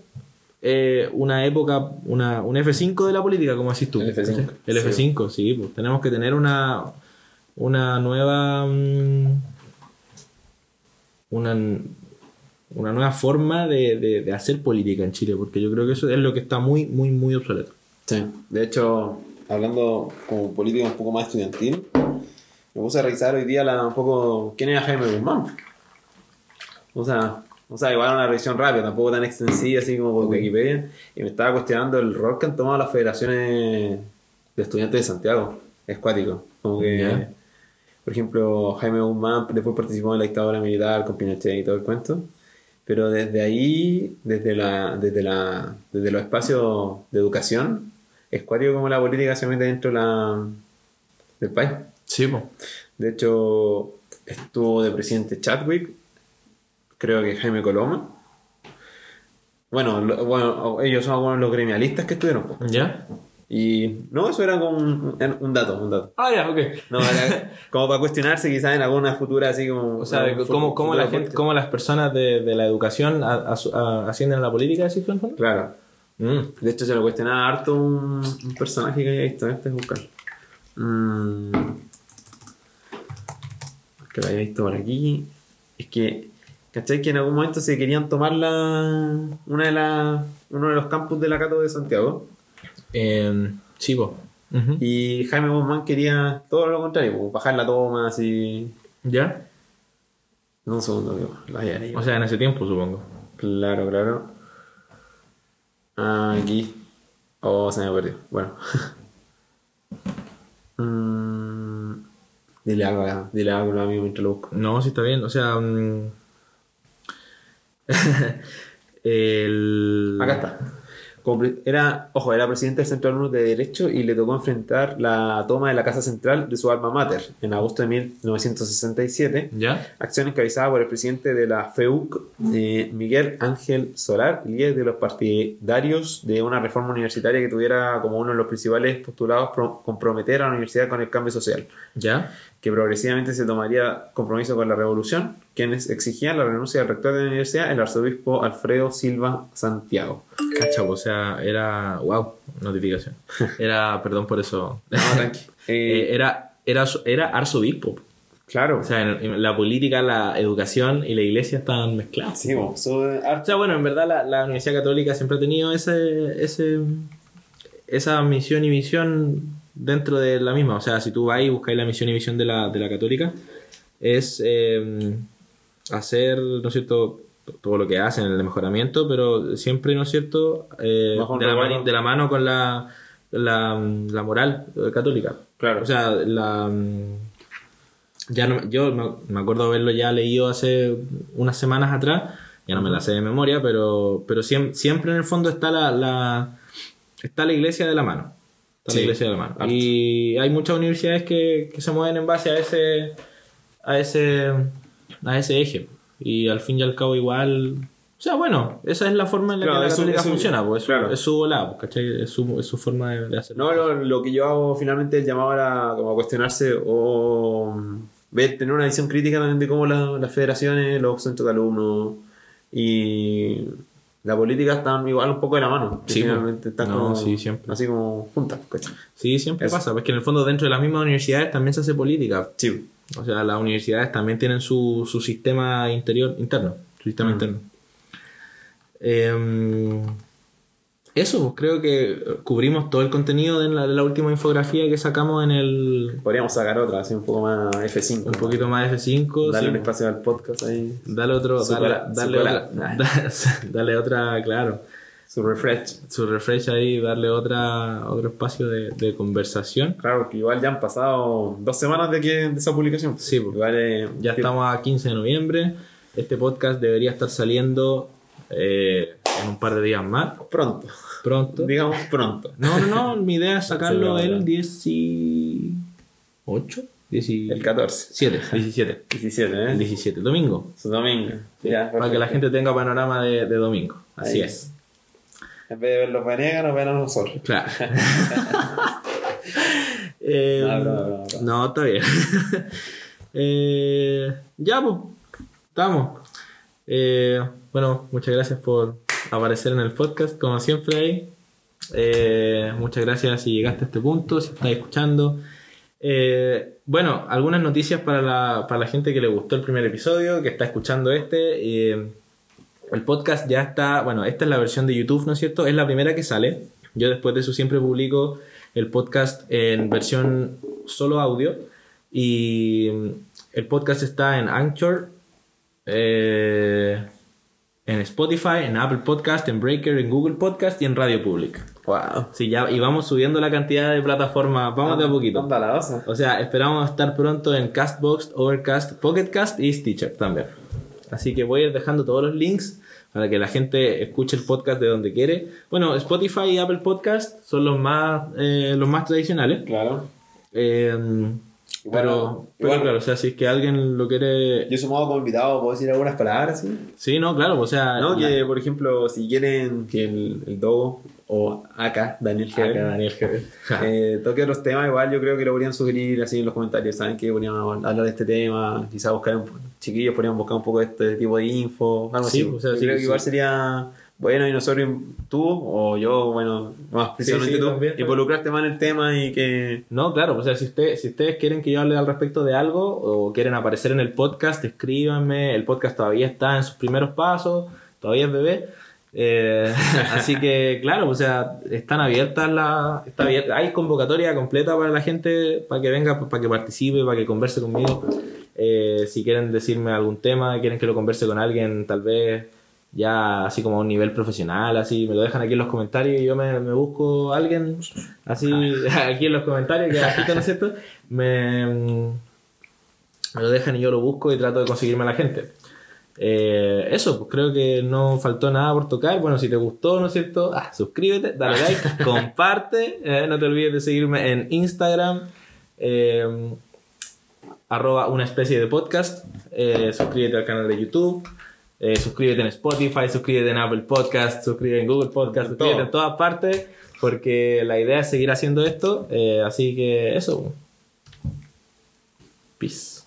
A: eh, una época, una, un F5 de la política, como decís tú.
B: El F5,
A: ¿cachai? El
B: sí.
A: F5, sí, pues tenemos que tener una, una nueva... mm, Una, una nueva forma de, de- de hacer política en Chile, porque yo creo que eso es lo que está muy, muy, muy obsoleto.
B: Sí. De hecho, hablando como política un poco más estudiantil, me puse a revisar hoy día la, un poco quién era Jaime Guzmán. O sea, o sea, igual una revisión rápida, tampoco tan extensiva así como por Wikipedia. Y me estaba cuestionando el rol que han tomado las federaciones de estudiantes de Santiago. Es cuático. Como que, por ejemplo, Jaime Guzmán después participó en la dictadura militar con Pinochet y todo el cuento. Pero desde ahí, desde, la, desde, la, desde los espacios de educación, es cuático como la política se mete dentro de la, del país.
A: Sí, pues.
B: De hecho, estuvo de presidente Chadwick, creo que Jaime Coloma. Bueno, lo- bueno ellos son algunos de los gremialistas que estuvieron. po.
A: ¿Ya?
B: Y no, eso era como un, un dato, un dato.
A: Ah, ya, ok.
B: No, era [LAUGHS] como para cuestionarse quizás en alguna futura así como...
A: O sea,
B: un
A: cómo,
B: fu-
A: cómo
B: futuro
A: la gente,
B: podcast.
A: cómo las personas de, de la educación a- a su- a- ascienden a la política, tú, en fondo?
B: Claro.
A: Mm.
B: De hecho, se lo cuestionaba harto un, un personaje que había visto. Este es buscar. Mm, que lo había visto por aquí. Es que, ¿cachai? Que en algún momento se querían tomar la, una de las uno de los campus de la Cato de Santiago.
A: Eh, Sí. Ujú.
B: Y Jaime Guzmán quería todo lo contrario, bajar la toma así.
A: ¿Ya?
B: No, un segundo, amigo. La.
A: O sea, en ese tiempo, supongo.
B: Claro, claro. Ah, aquí. Oh, se me perdió. Bueno. [LAUGHS] Mm, dile algo, acá, dile algo, amigo, mientras lo busco.
A: No, sí está bien. O sea. mm, [LAUGHS] el...
B: Acá está. Era, ojo, era presidente del Centro de Alumnos de Derecho y le tocó enfrentar la toma de la Casa Central de su alma mater en agosto de 1967.
A: ¿Ya?
B: Acción encabezada por el presidente de la FEUC, eh, Miguel Ángel Solar, líder de los partidarios de una reforma universitaria que tuviera como uno de los principales postulados pro- comprometer a la universidad con el cambio social,
A: ¿Ya?
B: Que progresivamente se tomaría compromiso con la revolución, quienes exigían la renuncia del rector de la universidad, el arzobispo Alfredo Silva Santiago.
A: Cacha, o sea, era. ¡Wow! Notificación. [LAUGHS] Era. Perdón por eso.
B: No, tranqui. [LAUGHS]
A: Eh, era, era, era arzobispo.
B: claro.
A: O sea, en, en la política, la educación y la iglesia estaban mezcladas.
B: Sí, so,
A: O sea, bueno, en verdad la, la Universidad Católica siempre ha tenido ese, ese, esa misión y visión dentro de la misma. O sea, si tú vas y buscáis la misión y visión de la, de la Católica, es eh, hacer, ¿no es cierto?, todo lo que hacen, el mejoramiento, pero siempre, ¿no es cierto?, eh, de, la de mano con la, la, la moral eh, católica.
B: Claro.
A: O sea, la... Ya no, yo me, acuerdo haberlo ya leído hace unas semanas atrás, ya no me la sé de memoria, pero, pero siem- siempre en el fondo está la, la, está la iglesia de la mano. Está
B: Sí,
A: la iglesia
B: harto.
A: Y hay muchas universidades que, que se mueven en base a ese, a ese, a ese eje. Y al fin y al cabo igual... O sea, bueno, esa es la forma en la
B: Claro,
A: que la católica
B: es su-
A: funciona, pues, es, su-
B: claro.
A: es su volado, ¿cachai? Es su, es su forma de, de hacerlo.
B: No, lo, lo que yo hago finalmente el llamado era como a cuestionarse o ver, tener una visión crítica también de cómo la- las federaciones, los centros de alumnos y la política están igual un poco de la mano.
A: Sí,
B: finalmente están
A: no,
B: como,
A: sí, siempre.
B: así como juntas. ¿cachai?
A: Sí, siempre
B: Eso.
A: pasa, porque en el fondo dentro de las mismas universidades también se hace política.
B: Sí,
A: O sea, las universidades también tienen su, su sistema interior, interno, su sistema
B: Mm.
A: interno. Em, eso, pues, creo que cubrimos todo el contenido de la, de la última infografía que sacamos en el...
B: podríamos sacar otra, así un poco más F5.
A: Un poquito más F5.
B: Darle
A: sí.
B: un espacio al podcast ahí,
A: Dale otro,
B: Su
A: dale, dale otra, [LAUGHS] dale otra, claro,
B: su refresh.
A: su refresh ahí, darle otra, otro espacio de, de conversación.
B: Claro, porque igual ya han pasado dos semanas de, que, de esa publicación.
A: Sí, pues.
B: igual eh,
A: Ya estamos a 15 de noviembre. Este podcast debería estar saliendo eh, en un par de días más,
B: pronto,
A: pronto.
B: digamos pronto.
A: No, no, no, mi idea es [LAUGHS] sacarlo
B: Sí,
A: el
B: verdad.
A: 18, 17,
B: El 14.
A: 17,
B: 17, ¿eh?
A: el 17, domingo.
B: Su domingo. Ya,
A: Para que la gente tenga panorama de, de domingo. Así
B: Ahí.
A: es.
B: En vez de ver los Venegas, nos ven a nosotros.
A: Claro. [LAUGHS] [LAUGHS] Eh,
B: No, no, no, no.
A: no, está bien. Eh, ya, pues, estamos. Eh, bueno, muchas gracias por aparecer en el podcast, como siempre ahí. Eh, muchas gracias si llegaste a este punto, si estás escuchando. Eh, bueno, algunas noticias para la, para la gente que le gustó el primer episodio, que está escuchando este. Eh, el podcast ya está, bueno, esta es la versión de YouTube, ¿no es cierto? Es la primera que sale. Yo después de eso siempre publico el podcast en versión solo audio. Y el podcast está en Anchor, eh, en Spotify, en Apple Podcast, en Breaker, en Google Podcast y en Radio Public.
B: Wow.
A: Sí, ya, y vamos subiendo la cantidad de plataformas, vamos de a poquito.
B: La.
A: O sea, esperamos estar pronto en Castbox, Overcast, Pocketcast y Stitcher también. Así que voy a ir dejando todos los links para que la gente escuche el podcast de donde quiere. Bueno, Spotify y Apple Podcast son los más, eh, los más tradicionales.
B: Claro.
A: Eh,
B: Y
A: pero, pero
B: igual-
A: claro, o sea, si es que alguien lo quiere...
B: Yo sumado como invitado, ¿puedo decir algunas palabras? ¿sí?
A: Sí, no, claro, o sea...
B: No, que por ejemplo, si quieren que el, el Dogo o acá, Daniel
A: Acá,
B: Heber,
A: Daniel Heber. [LAUGHS]
B: eh, toque otros temas, igual yo creo que lo podrían sugerir así en los comentarios. Saben que podríamos hablar de este tema, quizás buscar un chiquillos podrían buscar un poco de este tipo de info, algo
A: Sí,
B: así.
A: o sea,
B: yo
A: sí,
B: creo que igual sería bueno y nosotros, tú o yo, bueno, más precisamente
A: sí,
B: tú,
A: también,
B: involucrarte más en el tema y que.
A: No, claro, o sea, si, usted, si ustedes quieren que yo hable al respecto de algo o quieren aparecer en el podcast, escríbanme. El podcast todavía está en sus primeros pasos, todavía es bebé. Eh, [LAUGHS] así que, claro, o sea, están abiertas las. Está abierta, hay convocatoria completa para la gente, para que venga, para que participe, para que converse conmigo. Eh, si quieren decirme algún tema, quieren que lo converse con alguien, tal vez ya así como a un nivel profesional, así me lo dejan aquí en los comentarios y yo me, me busco a alguien así [LAUGHS] aquí en los comentarios, que aquí ¿no es cierto? Me, me lo dejan y yo lo busco y trato de conseguirme a la gente. Eh, eso, pues creo que no faltó nada por tocar. Bueno, si te gustó, ¿no es cierto? Ah, suscríbete, dale like, [LAUGHS] comparte. eh, no te olvides de seguirme en Instagram. eh, arroba una especie de podcast. eh, suscríbete al canal de YouTube. Eh, suscríbete en Spotify, suscríbete en Apple Podcast, suscríbete en Google Podcast, suscríbete
B: Todo.
A: en todas partes. Porque la idea es seguir haciendo esto. eh, así que eso. Peace.